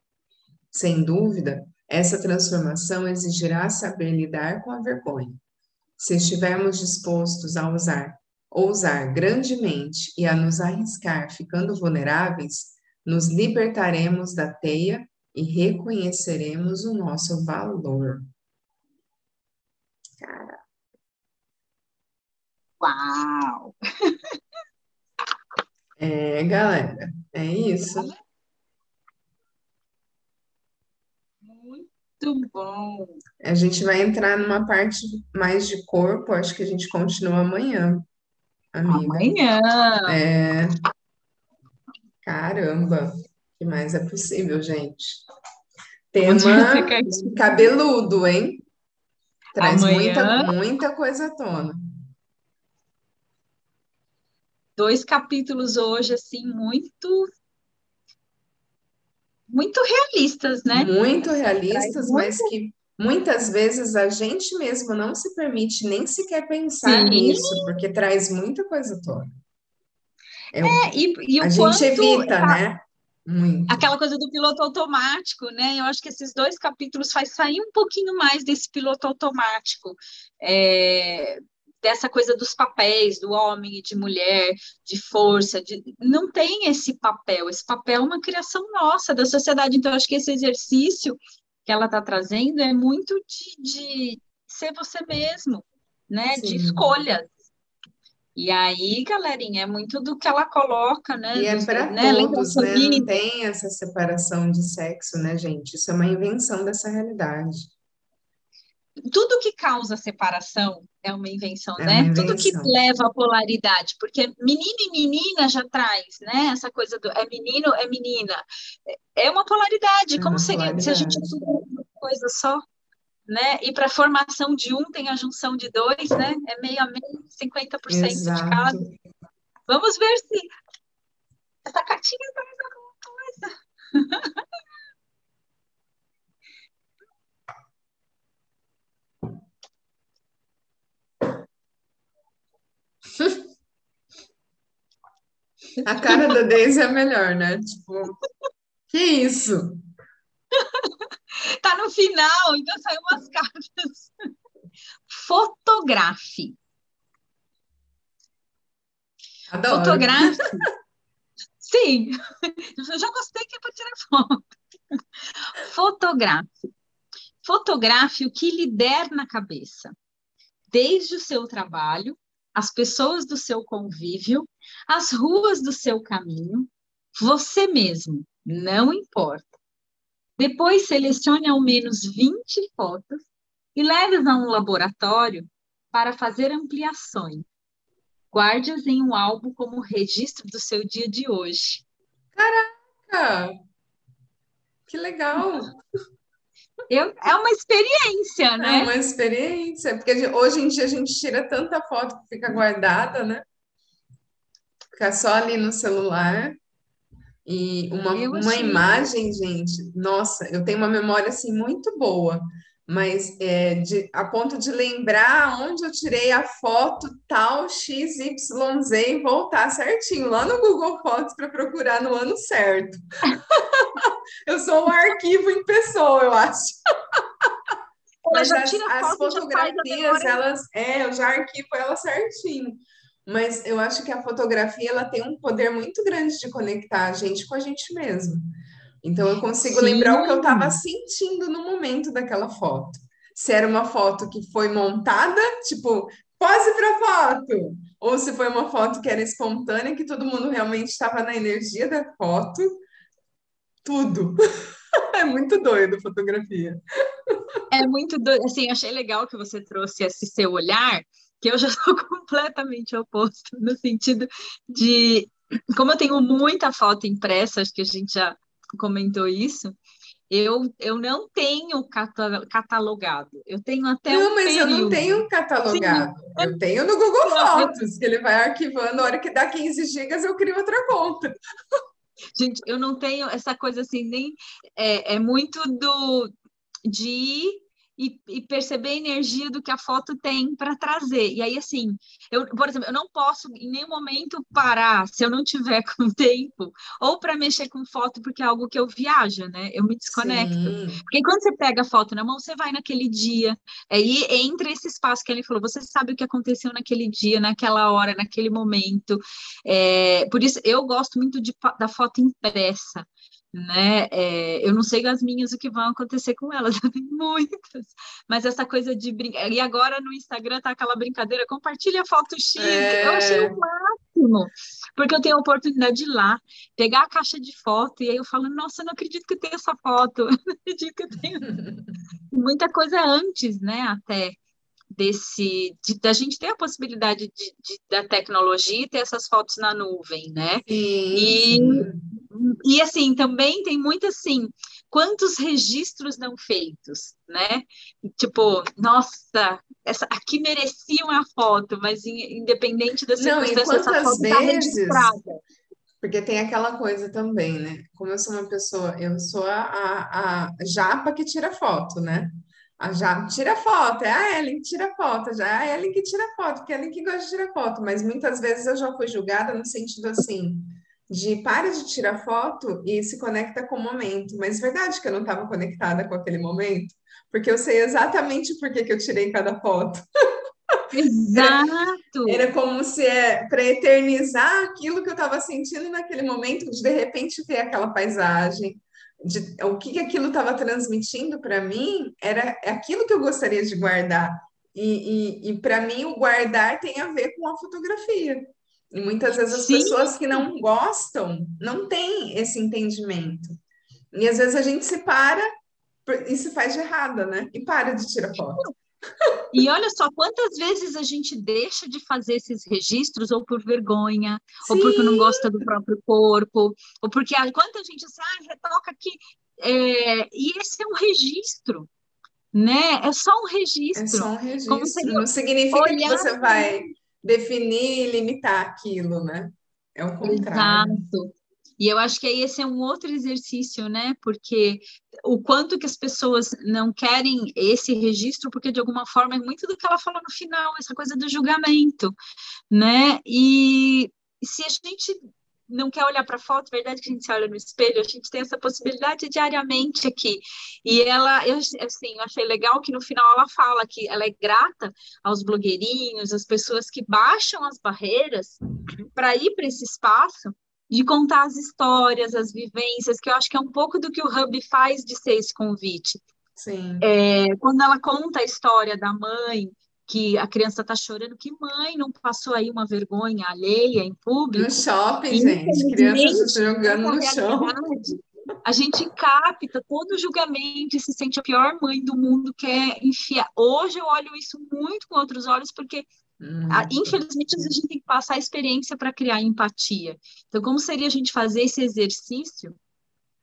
Sem dúvida, essa transformação exigirá saber lidar com a vergonha. Se estivermos dispostos a usar, ousar grandemente e a nos arriscar ficando vulneráveis, nos libertaremos da teia e reconheceremos o nosso valor. Cara. Uau! É, galera, é isso. Muito bom. A gente vai entrar numa parte mais de corpo, acho que a gente continua amanhã, amiga. Amanhã. É. Caramba, que mais é possível, gente? Tema cabeludo, hein? Traz muita, muita coisa à tona. Dois capítulos hoje, assim, muito muito realistas, né? Muito realistas, mas que muitas vezes a gente mesmo não se permite nem sequer pensar Sim. nisso, porque traz muita coisa toda. É, é e, e, a gente evita, tá, né? Muito. Aquela coisa do piloto automático, né? Eu acho que esses dois capítulos faz sair um pouquinho mais desse piloto automático. É, dessa coisa dos papéis, do homem e de mulher, de força, de... não tem esse papel. Esse papel é uma criação nossa, da sociedade. Então, acho que esse exercício que ela está trazendo é muito de, de, ser você mesmo, né? Sim. De escolhas. E aí, galerinha, é muito do que ela coloca, né? E é para né? todos, né? Não tem essa separação de sexo, né, gente? Isso é uma invenção dessa realidade tudo que causa separação é uma invenção, é né? Uma invenção. Tudo que leva à polaridade, porque menino e menina já traz, né? Essa coisa do é menino, é menina. É uma polaridade. É Como uma seria polaridade. se a gente uma coisa só? Né? E para formação de um tem a junção de dois, né? É meio a meio, 50% Exato. de cada. Vamos ver se essa cartinha traz alguma coisa. A cara da Daisy é melhor, né? Tipo, que isso? Tá no final, então saiu umas cartas. Fotografe. Adoro. Fotografe. Sim, eu já gostei que é para tirar foto. Fotografe. Fotografe o que lhe der na cabeça, desde o seu trabalho as pessoas do seu convívio, as ruas do seu caminho, você mesmo, não importa. Depois selecione ao menos 20 fotos e leve-as a um laboratório para fazer ampliações. Guarde-as em um álbum como registro do seu dia de hoje. Caraca! Que legal! Eu, é uma experiência, né? É uma experiência, porque hoje em dia a gente tira tanta foto que fica guardada, né? Fica só ali no celular. E uma, uma imagem, gente, nossa, eu tenho uma memória assim muito boa mas é, de, a ponto de lembrar onde eu tirei a foto tal XYZ e voltar certinho lá no Google Fotos para procurar no ano certo. eu sou um arquivo em pessoa, eu acho. Mas as, as fotografias, elas, é, eu já arquivo elas certinho. Mas eu acho que a fotografia ela tem um poder muito grande de conectar a gente com a gente mesmo. Então eu consigo Sim. lembrar o que eu estava sentindo no momento daquela foto. Se era uma foto que foi montada, tipo, pose para foto, ou se foi uma foto que era espontânea, que todo mundo realmente estava na energia da foto. Tudo. é muito doido fotografia. É muito doido. Assim, achei legal que você trouxe esse seu olhar, que eu já sou completamente oposto, no sentido de como eu tenho muita foto impressa, acho que a gente já comentou isso, eu, eu não tenho catalogado. Eu tenho até Não, um mas período. eu não tenho catalogado. Sim. Eu tenho no Google Fotos, que ele vai arquivando. Na hora que dá 15 gigas, eu crio outra conta. Gente, eu não tenho essa coisa assim, nem. É, é muito do de e, e, perceber a energia do que a foto tem para trazer. E aí, assim, eu, por exemplo, eu não posso em nenhum momento parar se eu não tiver com tempo, ou para mexer com foto, porque é algo que eu viajo, né? Eu me desconecto. Sim. Porque quando você pega a foto na mão, você vai naquele dia, aí entra esse espaço que ele falou, você sabe o que aconteceu naquele dia, naquela hora, naquele momento. É, por isso, eu gosto muito de, da foto impressa né? É, eu não sei as minhas o que vão acontecer com elas, eu tenho muitas, mas essa coisa de brincar. E agora no Instagram tá aquela brincadeira, compartilha foto X, é... eu achei o máximo, porque eu tenho a oportunidade de ir lá, pegar a caixa de foto, e aí eu falo, nossa, eu não acredito que eu tenho essa foto, eu não acredito que eu tenho muita coisa antes, né? Até desse de, da gente ter a possibilidade de, de, da tecnologia e ter essas fotos na nuvem, né? Sim, e. e assim também tem muito assim quantos registros não feitos, né? Tipo, nossa, essa aqui merecia uma foto, mas independente da circunstância, não, essa foto está registrada. Porque tem aquela coisa também, né? Como eu sou uma pessoa, eu sou a, a, a japa que tira foto, né? A já tira foto, é a Ellen que tira foto, já é a Ellen que tira foto, porque é a Ellen que gosta de tirar foto, mas muitas vezes eu já fui julgada no sentido assim, de para de tirar foto e se conecta com o momento. Mas é verdade que eu não estava conectada com aquele momento, porque eu sei exatamente por que, que eu tirei cada foto. Exato! Era, era como se é para eternizar aquilo que eu estava sentindo naquele momento, de de repente ver aquela paisagem, de, o que, que aquilo estava transmitindo para mim era aquilo que eu gostaria de guardar. E, e, e para mim, o guardar tem a ver com a fotografia. E muitas vezes as Sim. pessoas que não gostam não têm esse entendimento. E às vezes a gente se para e se faz de errada, né? E para de tirar foto. E olha só quantas vezes a gente deixa de fazer esses registros, ou por vergonha, Sim. ou porque não gosta do próprio corpo, ou porque a, quanta gente assim, ah, retoca aqui. É, e esse é um registro, né? É só um registro. É só um registro. Não significa que você vai definir e limitar aquilo, né? É o contrário. Exato. E eu acho que aí esse é um outro exercício, né? Porque o quanto que as pessoas não querem esse registro, porque de alguma forma é muito do que ela falou no final, essa coisa do julgamento, né? E se a gente não quer olhar para a foto, verdade que a gente se olha no espelho, a gente tem essa possibilidade diariamente aqui. E ela, eu, assim, eu achei legal que no final ela fala que ela é grata aos blogueirinhos, às pessoas que baixam as barreiras para ir para esse espaço de contar as histórias, as vivências, que eu acho que é um pouco do que o Hub faz de ser esse convite. Sim. É, quando ela conta a história da mãe, que a criança está chorando, que mãe não passou aí uma vergonha alheia em público. No shopping, gente, crianças jogando no chão. A gente capta todo o julgamento e se sente a pior mãe do mundo, quer enfiar. Hoje eu olho isso muito com outros olhos, porque Hum. Infelizmente, a gente tem que passar a experiência para criar empatia. Então, como seria a gente fazer esse exercício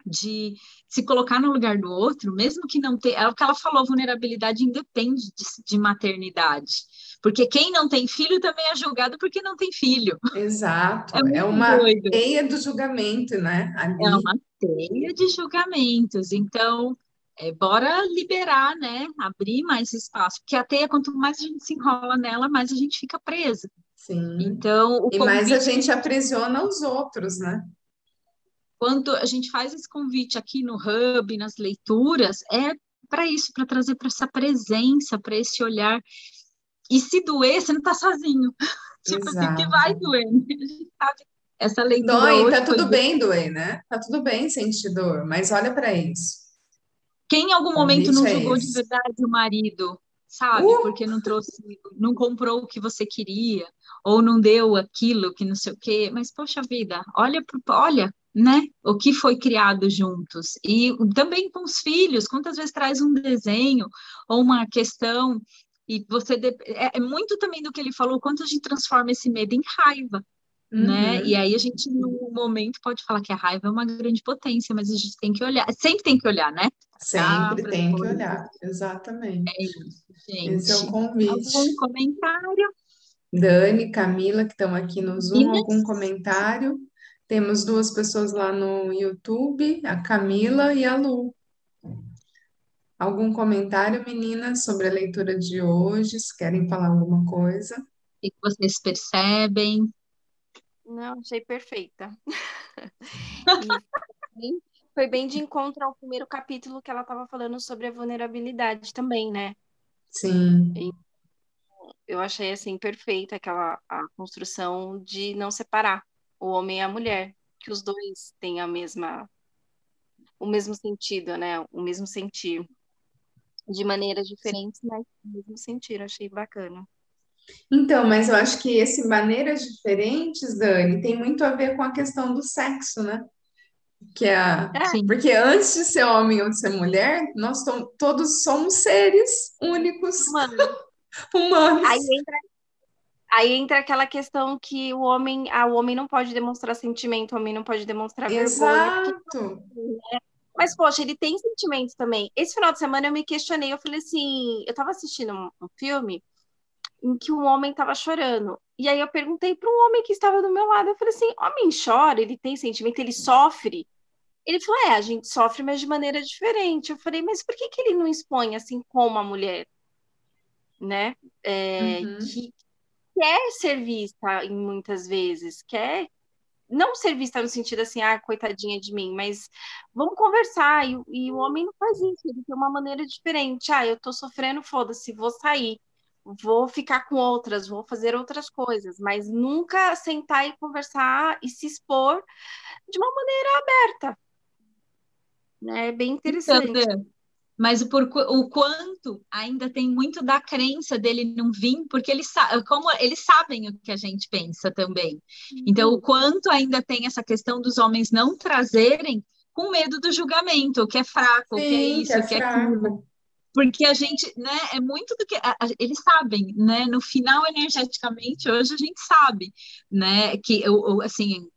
de se colocar no lugar do outro, mesmo que não tenha. É o que ela falou, vulnerabilidade independe de, de, maternidade. Porque quem não tem filho também é julgado porque não tem filho. Exato. É, é uma doido. teia do julgamento, né? Ali. É uma teia de julgamentos. Então, é, bora liberar, né? Abrir mais espaço. Porque a teia, quanto mais a gente se enrola nela, mais a gente fica presa. Sim. Então, e mais a gente aprisiona os outros, né? Quando a gente faz esse convite aqui no Hub, nas leituras, é para isso, para trazer para essa presença, para esse olhar. E se doer, você não está sozinho. tipo assim, que vai doer. Né? A gente sabe essa leitura. Dói, tá tudo bem doer, né? Tá tudo bem sentir dor, mas olha para isso. Quem em algum momento não é julgou é de verdade o marido, sabe? Uh! Porque não trouxe, não comprou o que você queria, ou não deu aquilo que não sei o quê. Mas, poxa vida, olha, olha, né? O que foi criado juntos. E também com os filhos, quantas vezes traz um desenho ou uma questão e você é, é muito também do que ele falou, quanto a gente transforma esse medo em raiva. Né? Uhum. Né? E aí a gente, no momento, pode falar que a raiva é uma grande potência, mas a gente tem que olhar, sempre tem que olhar, né? Sempre ah, tem que olhar, exatamente. É isso, gente. Esse é o convite. Algum comentário? Dani, Camila, que estão aqui no Zoom, algum comentário? Temos duas pessoas lá no YouTube, a Camila e a Lu. Algum comentário, meninas, sobre a leitura de hoje? Se querem falar alguma coisa? O que vocês percebem? Não, achei perfeita. E foi bem de encontro ao primeiro capítulo que ela estava falando sobre a vulnerabilidade também, né? Sim. E eu achei assim perfeita aquela a construção de não separar o homem e a mulher, que os dois têm a mesma o mesmo sentido, né? O mesmo sentir de maneiras diferentes, mas o mesmo sentir, achei bacana. Então, mas eu acho que esse maneiras diferentes, Dani, tem muito a ver com a questão do sexo, né? Que é, a... é. porque antes de ser homem ou de ser mulher, nós todos somos seres únicos, humanos. humanos. Aí entra, aí entra aquela questão que o homem, ah, o homem não pode demonstrar sentimento, o homem não pode demonstrar Exato. vergonha. Né? Mas, poxa, ele tem sentimentos também. Esse final de semana eu me questionei, eu falei assim, eu tava assistindo um, um filme em que um homem estava chorando. E aí eu perguntei para um homem que estava do meu lado, eu falei assim, homem chora, ele tem sentimento, ele sofre? Ele falou, é, a gente sofre, mas de maneira diferente. Eu falei, mas por que, que ele não expõe assim como a mulher? Né? É, uhum. Que quer ser vista em muitas vezes, quer não ser vista no sentido assim, ah, coitadinha de mim, mas vamos conversar. E, e, o homem não faz isso, ele tem uma maneira diferente. Ah, eu tô sofrendo, foda-se, vou sair vou ficar com outras, vou fazer outras coisas, mas nunca sentar e conversar e se expor de uma maneira aberta. Né? É bem interessante. Mas por, o quanto ainda tem muito da crença dele não vir, porque eles, como eles sabem o que a gente pensa também. Então, o uhum. quanto ainda tem essa questão dos homens não trazerem com medo do julgamento, o que é fraco, o que é isso, que é, que é aquilo porque a gente, né, é muito do que a, a, eles sabem, né, no final energeticamente hoje a gente sabe, né, que o, assim,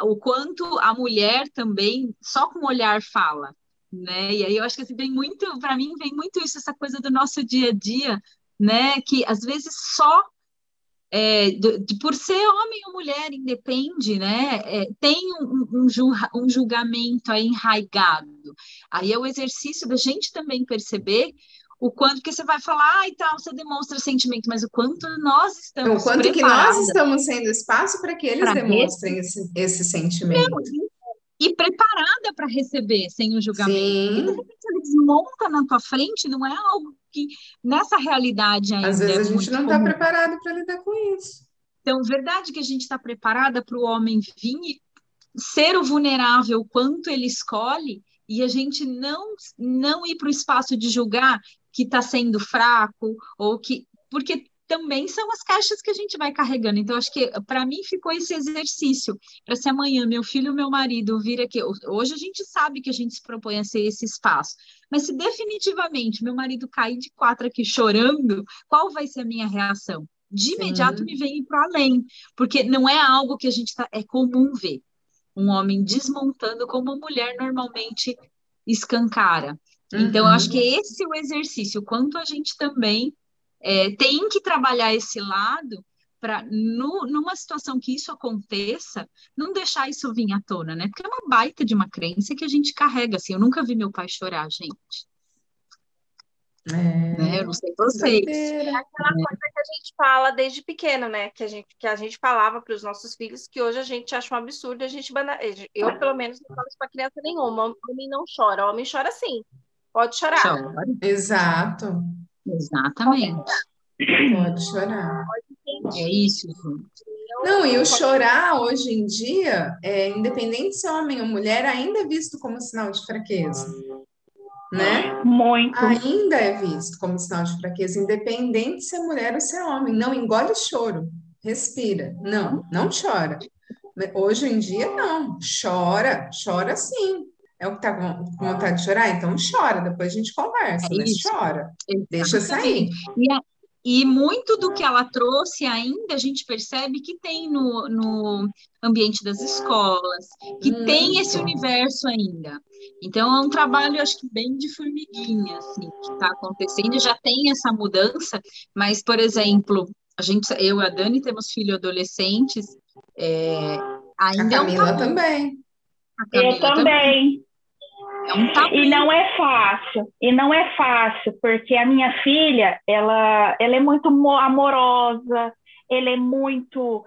o quanto a mulher também só com o olhar fala, né? E aí eu acho que assim, vem muito, para mim vem muito isso essa coisa do nosso dia a dia, né, que às vezes só é, de, de, por ser homem ou mulher, independe, né? É, tem um, um, um, julgamento aí enraigado. Aí é o exercício da gente também perceber o quanto que você vai falar, ah, e tal, você demonstra sentimento, mas o quanto nós estamos. O quanto que nós estamos sendo espaço para que eles demonstrem esse, esse sentimento. Não, e preparada para receber sem o julgamento. Sim. E de repente ele desmonta na tua frente, não é algo que nessa realidade ainda. Às vezes é a gente não está preparado para lidar com isso. Então, verdade que a gente está preparada para o homem vir e ser o vulnerável quanto ele escolhe e a gente não não ir para o espaço de julgar que está sendo fraco ou que porque também são as caixas que a gente vai carregando. Então, acho que para mim ficou esse exercício. Para se amanhã meu filho meu marido vir aqui. Hoje a gente sabe que a gente se propõe a ser esse espaço. Mas se definitivamente meu marido cair de quatro aqui chorando, qual vai ser a minha reação? De imediato Sim. me vem para além, porque não é algo que a gente tá, é comum ver. um homem desmontando como a mulher normalmente escancara. Então, eu acho que Uhum. esse é o exercício, quanto a gente também é, tem que trabalhar esse lado para, numa situação que isso aconteça, não deixar isso vir à tona, né? Porque é uma baita de uma crença que a gente carrega, assim. Eu nunca vi meu pai chorar, gente. É, Né? Eu não sei vocês. doideira. Aquela coisa que a gente fala desde pequeno, né? Que a gente, que a gente falava para os nossos filhos, que hoje a gente acha um absurdo, a gente bana... Eu, pelo menos, não falo isso para criança nenhuma. Homem não chora, homem chora sim. Pode chorar. Chora. Exato. Exatamente. Pode chorar. É isso, gente. Não, e o chorar hoje em dia, é, independente se é homem ou mulher, ainda é visto como sinal de fraqueza, né? Muito. Ainda é visto como sinal de fraqueza, independente se é mulher ou se é homem. Não engole choro, respira. Não, não chora. Hoje em dia, não. Chora, chora sim. É o que tá com com vontade de chorar? Então chora, depois a gente conversa, É mas isso. chora. Deixa sair. E, a- e muito do que ela trouxe ainda a gente percebe que tem no, no ambiente das escolas, que Muito. tem esse universo ainda. Então é um trabalho, acho que bem de formiguinha, assim, que está acontecendo, já tem essa mudança, mas, por exemplo, a gente, eu e a Dani temos filhos adolescentes, é, A ainda é um Camila tabu. também. A Eu Camila também. É um tabu. E não é fácil, e não é fácil, porque a minha filha, ela, ela é muito mo- amorosa, ela é muito.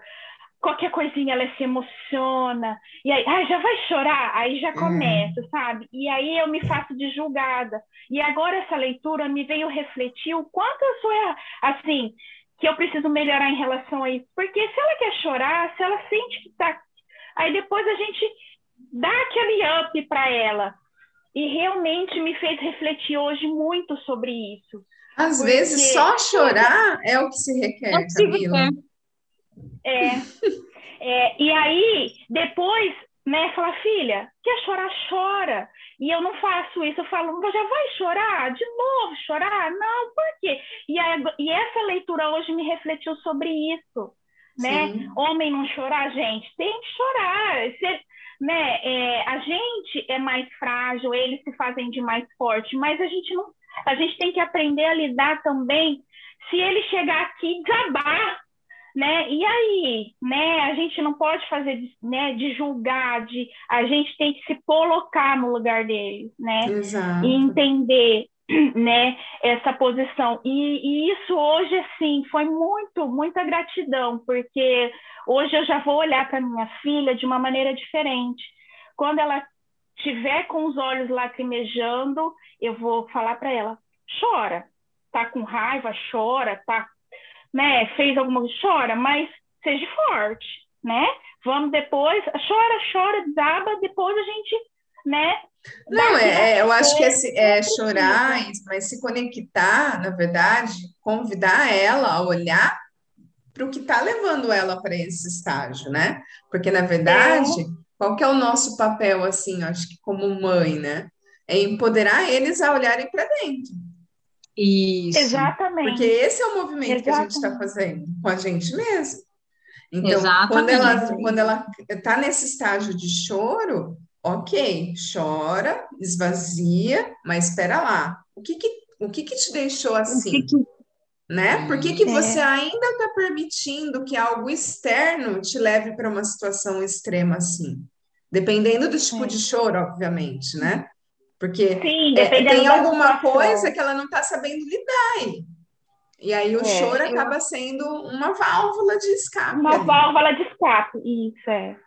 Qualquer coisinha ela se emociona, e aí, ah, já vai chorar? Aí já começa, sabe? E aí eu me faço de julgada. E agora essa leitura me veio refletir o quanto eu sou, assim, que eu preciso melhorar em relação a isso. Porque se ela quer chorar, se ela sente que tá. Aí depois a gente dá aquele up para ela. E realmente me fez refletir hoje muito sobre isso. Às Porque- vezes só chorar é o que se requer, Camila. É, é, e aí, depois, né, fala, filha, quer chorar, chora. E eu não faço isso, eu falo, já vai chorar? De novo chorar? Não, por quê? E, aí, e essa leitura hoje me refletiu sobre isso, né? Sim. Homem não chorar, gente, tem que chorar. Se- né, é, a gente é mais frágil, eles se fazem de mais forte, mas a gente não, a gente tem que aprender a lidar também. Se ele chegar aqui e desabar, né? E aí, né? A gente não pode fazer de, né, de julgar, de a gente tem que se colocar no lugar dele, né? Exato. e entender né, essa posição. E, e isso hoje, assim, foi muito, muita gratidão, porque hoje eu já vou olhar para minha filha de uma maneira diferente. Quando ela tiver com os olhos lacrimejando, eu vou falar para ela: chora, tá com raiva, chora, tá, né, fez alguma coisa, chora, mas seja forte, né? Vamos depois, chora, chora, desaba, depois a gente, né? Não, é, eu acho que é, se- é chorar, mas se conectar, na verdade, convidar ela a olhar para o que está levando ela para esse estágio, né? Porque, na verdade, qual que é o nosso papel, assim, eu acho que como mãe, né? É empoderar eles a olharem para dentro. Isso. Exatamente. Porque esse é o movimento que a gente está Exatamente. fazendo com a gente mesmo. Então, Exatamente. quando ela quando ela está nesse estágio de choro, ok, chora, esvazia, mas espera lá. O que que, o que que te deixou assim? que que- né? Por que que É. você ainda está permitindo que algo externo te leve para uma situação extrema assim? Dependendo do tipo É. de choro, obviamente, né? Porque Sim, é, tem alguma coisa que ela não está sabendo lidar aí. E aí o É, choro eu- acaba sendo uma válvula de escape Uma ali. válvula de escape, isso é.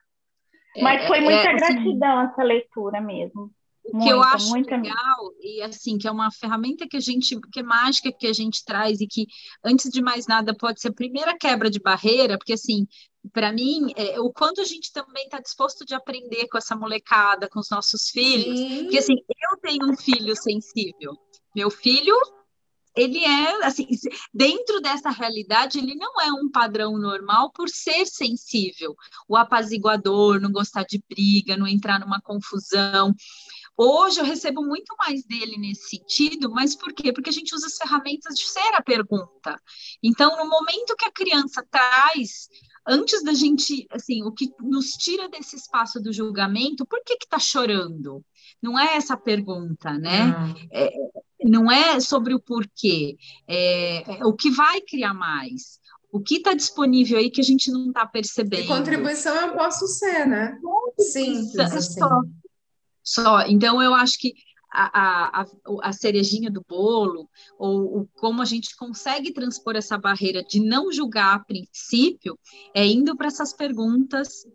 Mas foi é, muita assim, gratidão essa leitura mesmo. O que eu Muita, acho muita mesmo. legal, e assim, que é uma ferramenta que a gente, que é mágica que a gente traz e que, antes de mais nada, pode ser a primeira quebra de barreira, porque assim, para mim, é, o quanto a gente também está disposto de aprender com essa molecada, com os nossos filhos, Sim. porque assim, eu tenho um filho sensível. Meu filho, ele é assim, dentro dessa realidade, ele não é um padrão normal por ser sensível. O apaziguador, não gostar de briga, não entrar numa confusão. Hoje eu recebo muito mais dele nesse sentido, mas por quê? Porque a gente usa as ferramentas de ser a pergunta. Então, no momento que a criança traz antes da gente, assim, o que nos tira desse espaço do julgamento, por que que tá chorando? Não é essa a pergunta, né? Não é, não é sobre o porquê, é, é o que vai criar mais. O que está disponível aí que a gente não está percebendo? E contribuição eu posso ser, né? Simples, assim. Só, só. Então, eu acho que a, a, a, cerejinha do bolo, ou, ou, como a gente consegue transpor essa barreira de não julgar a princípio, é indo para essas perguntas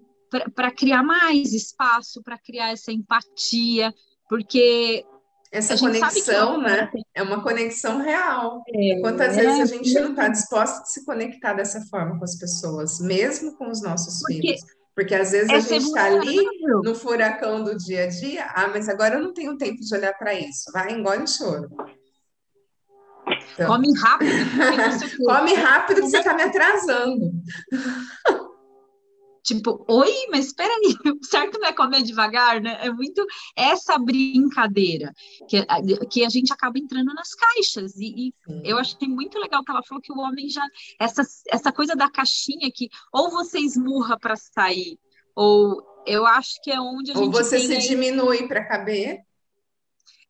para criar mais espaço, para criar essa empatia, porque essa conexão, né? É uma conexão real. É, Quantas é, vezes a gente não está disposta a se conectar dessa forma com as pessoas, mesmo com os nossos porque filhos? Porque às vezes a gente está ali no furacão do dia a dia, ah, mas agora eu não tenho tempo de olhar para isso. Vai, engole o choro. Então... Come rápido. Come rápido que você está me atrasando. Tipo, oi, mas espera aí, certo não é comer devagar, né? É muito essa brincadeira que, que a gente acaba entrando nas caixas. E, e eu achei muito legal que ela falou que o homem já. Essa, essa coisa da caixinha que ou você esmurra para sair, ou eu acho que é onde a ou gente. Ou você se aí... diminui para caber.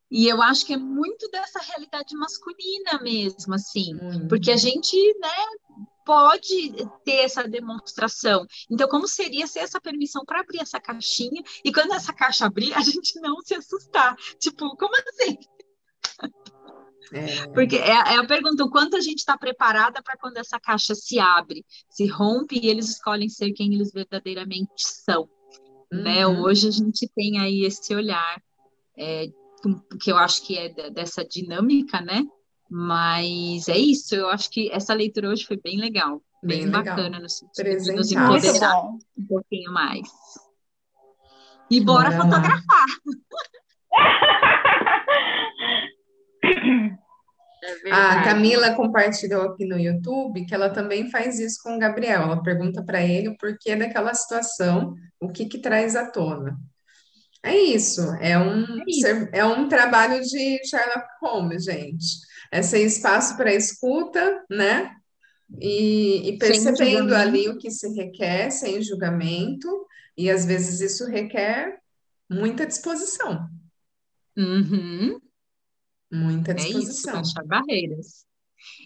E eu acho que é muito dessa realidade masculina mesmo, assim, hum. porque a gente, né, pode ter essa demonstração. Então, como seria ser essa permissão para abrir essa caixinha e quando essa caixa abrir, a gente não se assustar? Tipo, como assim? É. Porque é, é, a pergunta: o quanto a gente está preparada para quando essa caixa se abre, se rompe e eles escolhem ser quem eles verdadeiramente são. Né? Uhum. Né? Hoje a gente tem aí esse olhar, é, que eu acho que é dessa dinâmica, né? Mas é isso, eu acho que essa leitura hoje foi bem legal, bem, bem bacana no sentido de nos empoderar um pouquinho mais. E bora Bora fotografar! É a Camila compartilhou aqui no YouTube que ela também faz isso com o Gabriel. Ela pergunta para ele o porquê daquela situação, o que que traz à tona. É isso, é um, é, isso. é um trabalho de Sherlock Holmes, gente é sem espaço para escuta, né? E, e percebendo ali o que se requer, sem julgamento, e às vezes isso requer muita disposição. Uhum. Muita disposição. É isso, barreiras.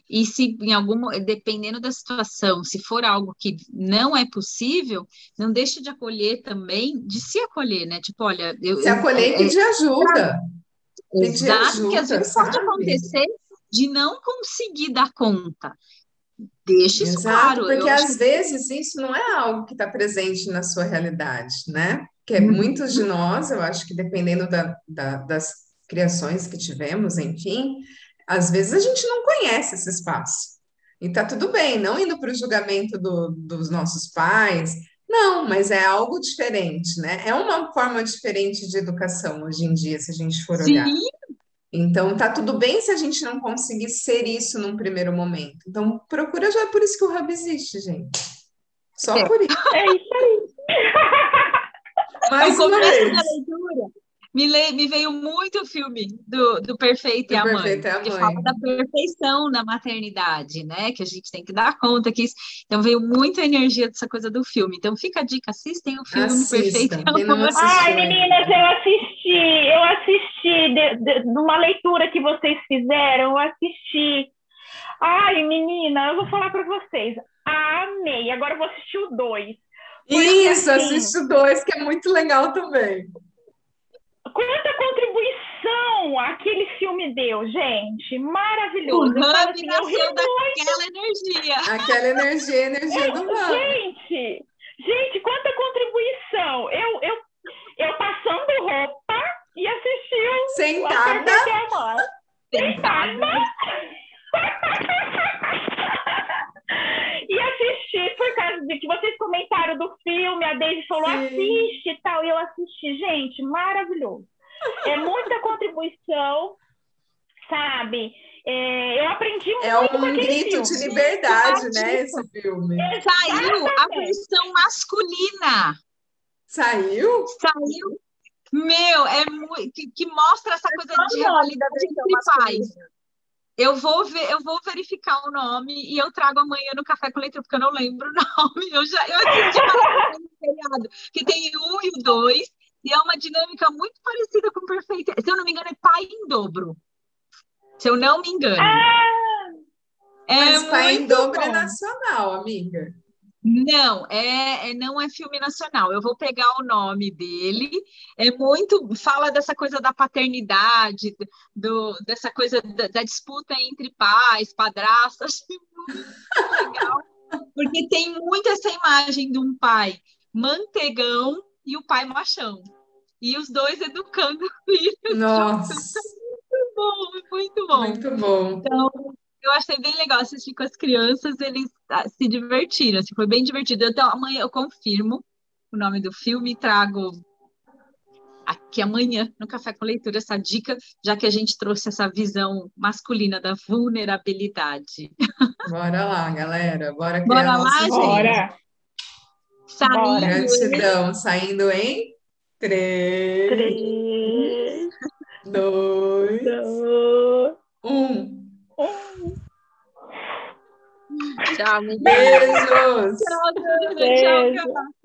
E se em algum, dependendo da situação, se for algo que não é possível, não deixe de acolher também, de se acolher, né? Tipo, olha, eu, se acolher e pedir ajuda. Exato, ajuda, porque às vezes sabe? pode acontecer de não conseguir dar conta. Deixe isso Exato, claro. Porque às vezes isso não é algo que está presente na sua realidade, né? Que é, muitos de nós, eu acho que dependendo da, da, das criações que tivemos, enfim, às vezes a gente não conhece esse espaço. E tá tudo bem, não indo para o julgamento do, dos nossos pais, não, mas é algo diferente, né? É uma forma diferente de educação hoje em dia, se a gente for olhar. Sim, então, tá tudo bem se a gente não conseguir ser isso num primeiro momento. Então, procura já, é por isso que o Hub existe, gente. Só é. por isso. É isso aí. Mais uma vez. Da leitura, me, le, me veio muito o filme do, do Perfeito, do e, a Perfeito mãe, que fala da perfeição na maternidade, né? Que a gente tem que dar conta que isso. Então veio muita energia dessa coisa do filme. Então fica a dica, assistem o filme Assista. Perfeito e a Mãe. Ai, meninas, eu assisti, eu assisti de, de, numa leitura que vocês fizeram, eu assisti. Ai, menina, eu vou falar para vocês. Amei. Agora eu vou assistir o dois. Isso, assim, assiste o dois, que é muito legal também. Quanta contribuição aquele filme deu, gente! Maravilhoso. O Hub assim, nasceu daquela energia. Aquela energia, energia do Hub. Gente, gente, quanta contribuição! Eu, eu, eu passando roupa e assisti Sentada. Sentada. e assisti por causa de que vocês comentaram do filme, a Daisy falou, Sim. assiste e tal, e eu assisti. Gente, maravilhoso. É muita contribuição, sabe? É, eu aprendi muito É um grito filme. de liberdade, né, esse filme. Saiu a versão masculina. Saiu? Saiu. Meu, é muito, que, que mostra essa coisa de rivalidade entre pais. Eu vou ver, eu vou verificar o nome e eu trago amanhã no café com leitura, porque eu não lembro o nome. Eu já eu assisti que tem um e o dois, e é uma dinâmica muito parecida com Perfeito. Se eu não me engano, é pai em dobro. Se eu não me engano. Ah! É Mas pai em dobro é nacional, amiga. Não, é, é, não é filme nacional. Eu vou pegar o nome dele. É muito fala dessa coisa da paternidade, do, dessa coisa da, da disputa entre pais, padrastos. Achei muito legal, porque tem muito essa imagem de um pai mantegão e o pai machão. E os dois educando filhos. Nossa. Muito bom, muito bom. Muito bom. Então, eu achei bem legal assistir com as crianças, eles ah, se divertiram, assim, foi bem divertido. Então, amanhã eu confirmo o nome do filme e trago aqui amanhã no Café com Leitura essa dica, já que a gente trouxe essa visão masculina da vulnerabilidade. Bora lá, galera, bora criar Bora lá, gente. Bora. Saindo, Gratidão, saindo em três, Três, dois, dois, um. um. Tchau. Beijos! Tchau. Beijo. Tchau, Ká.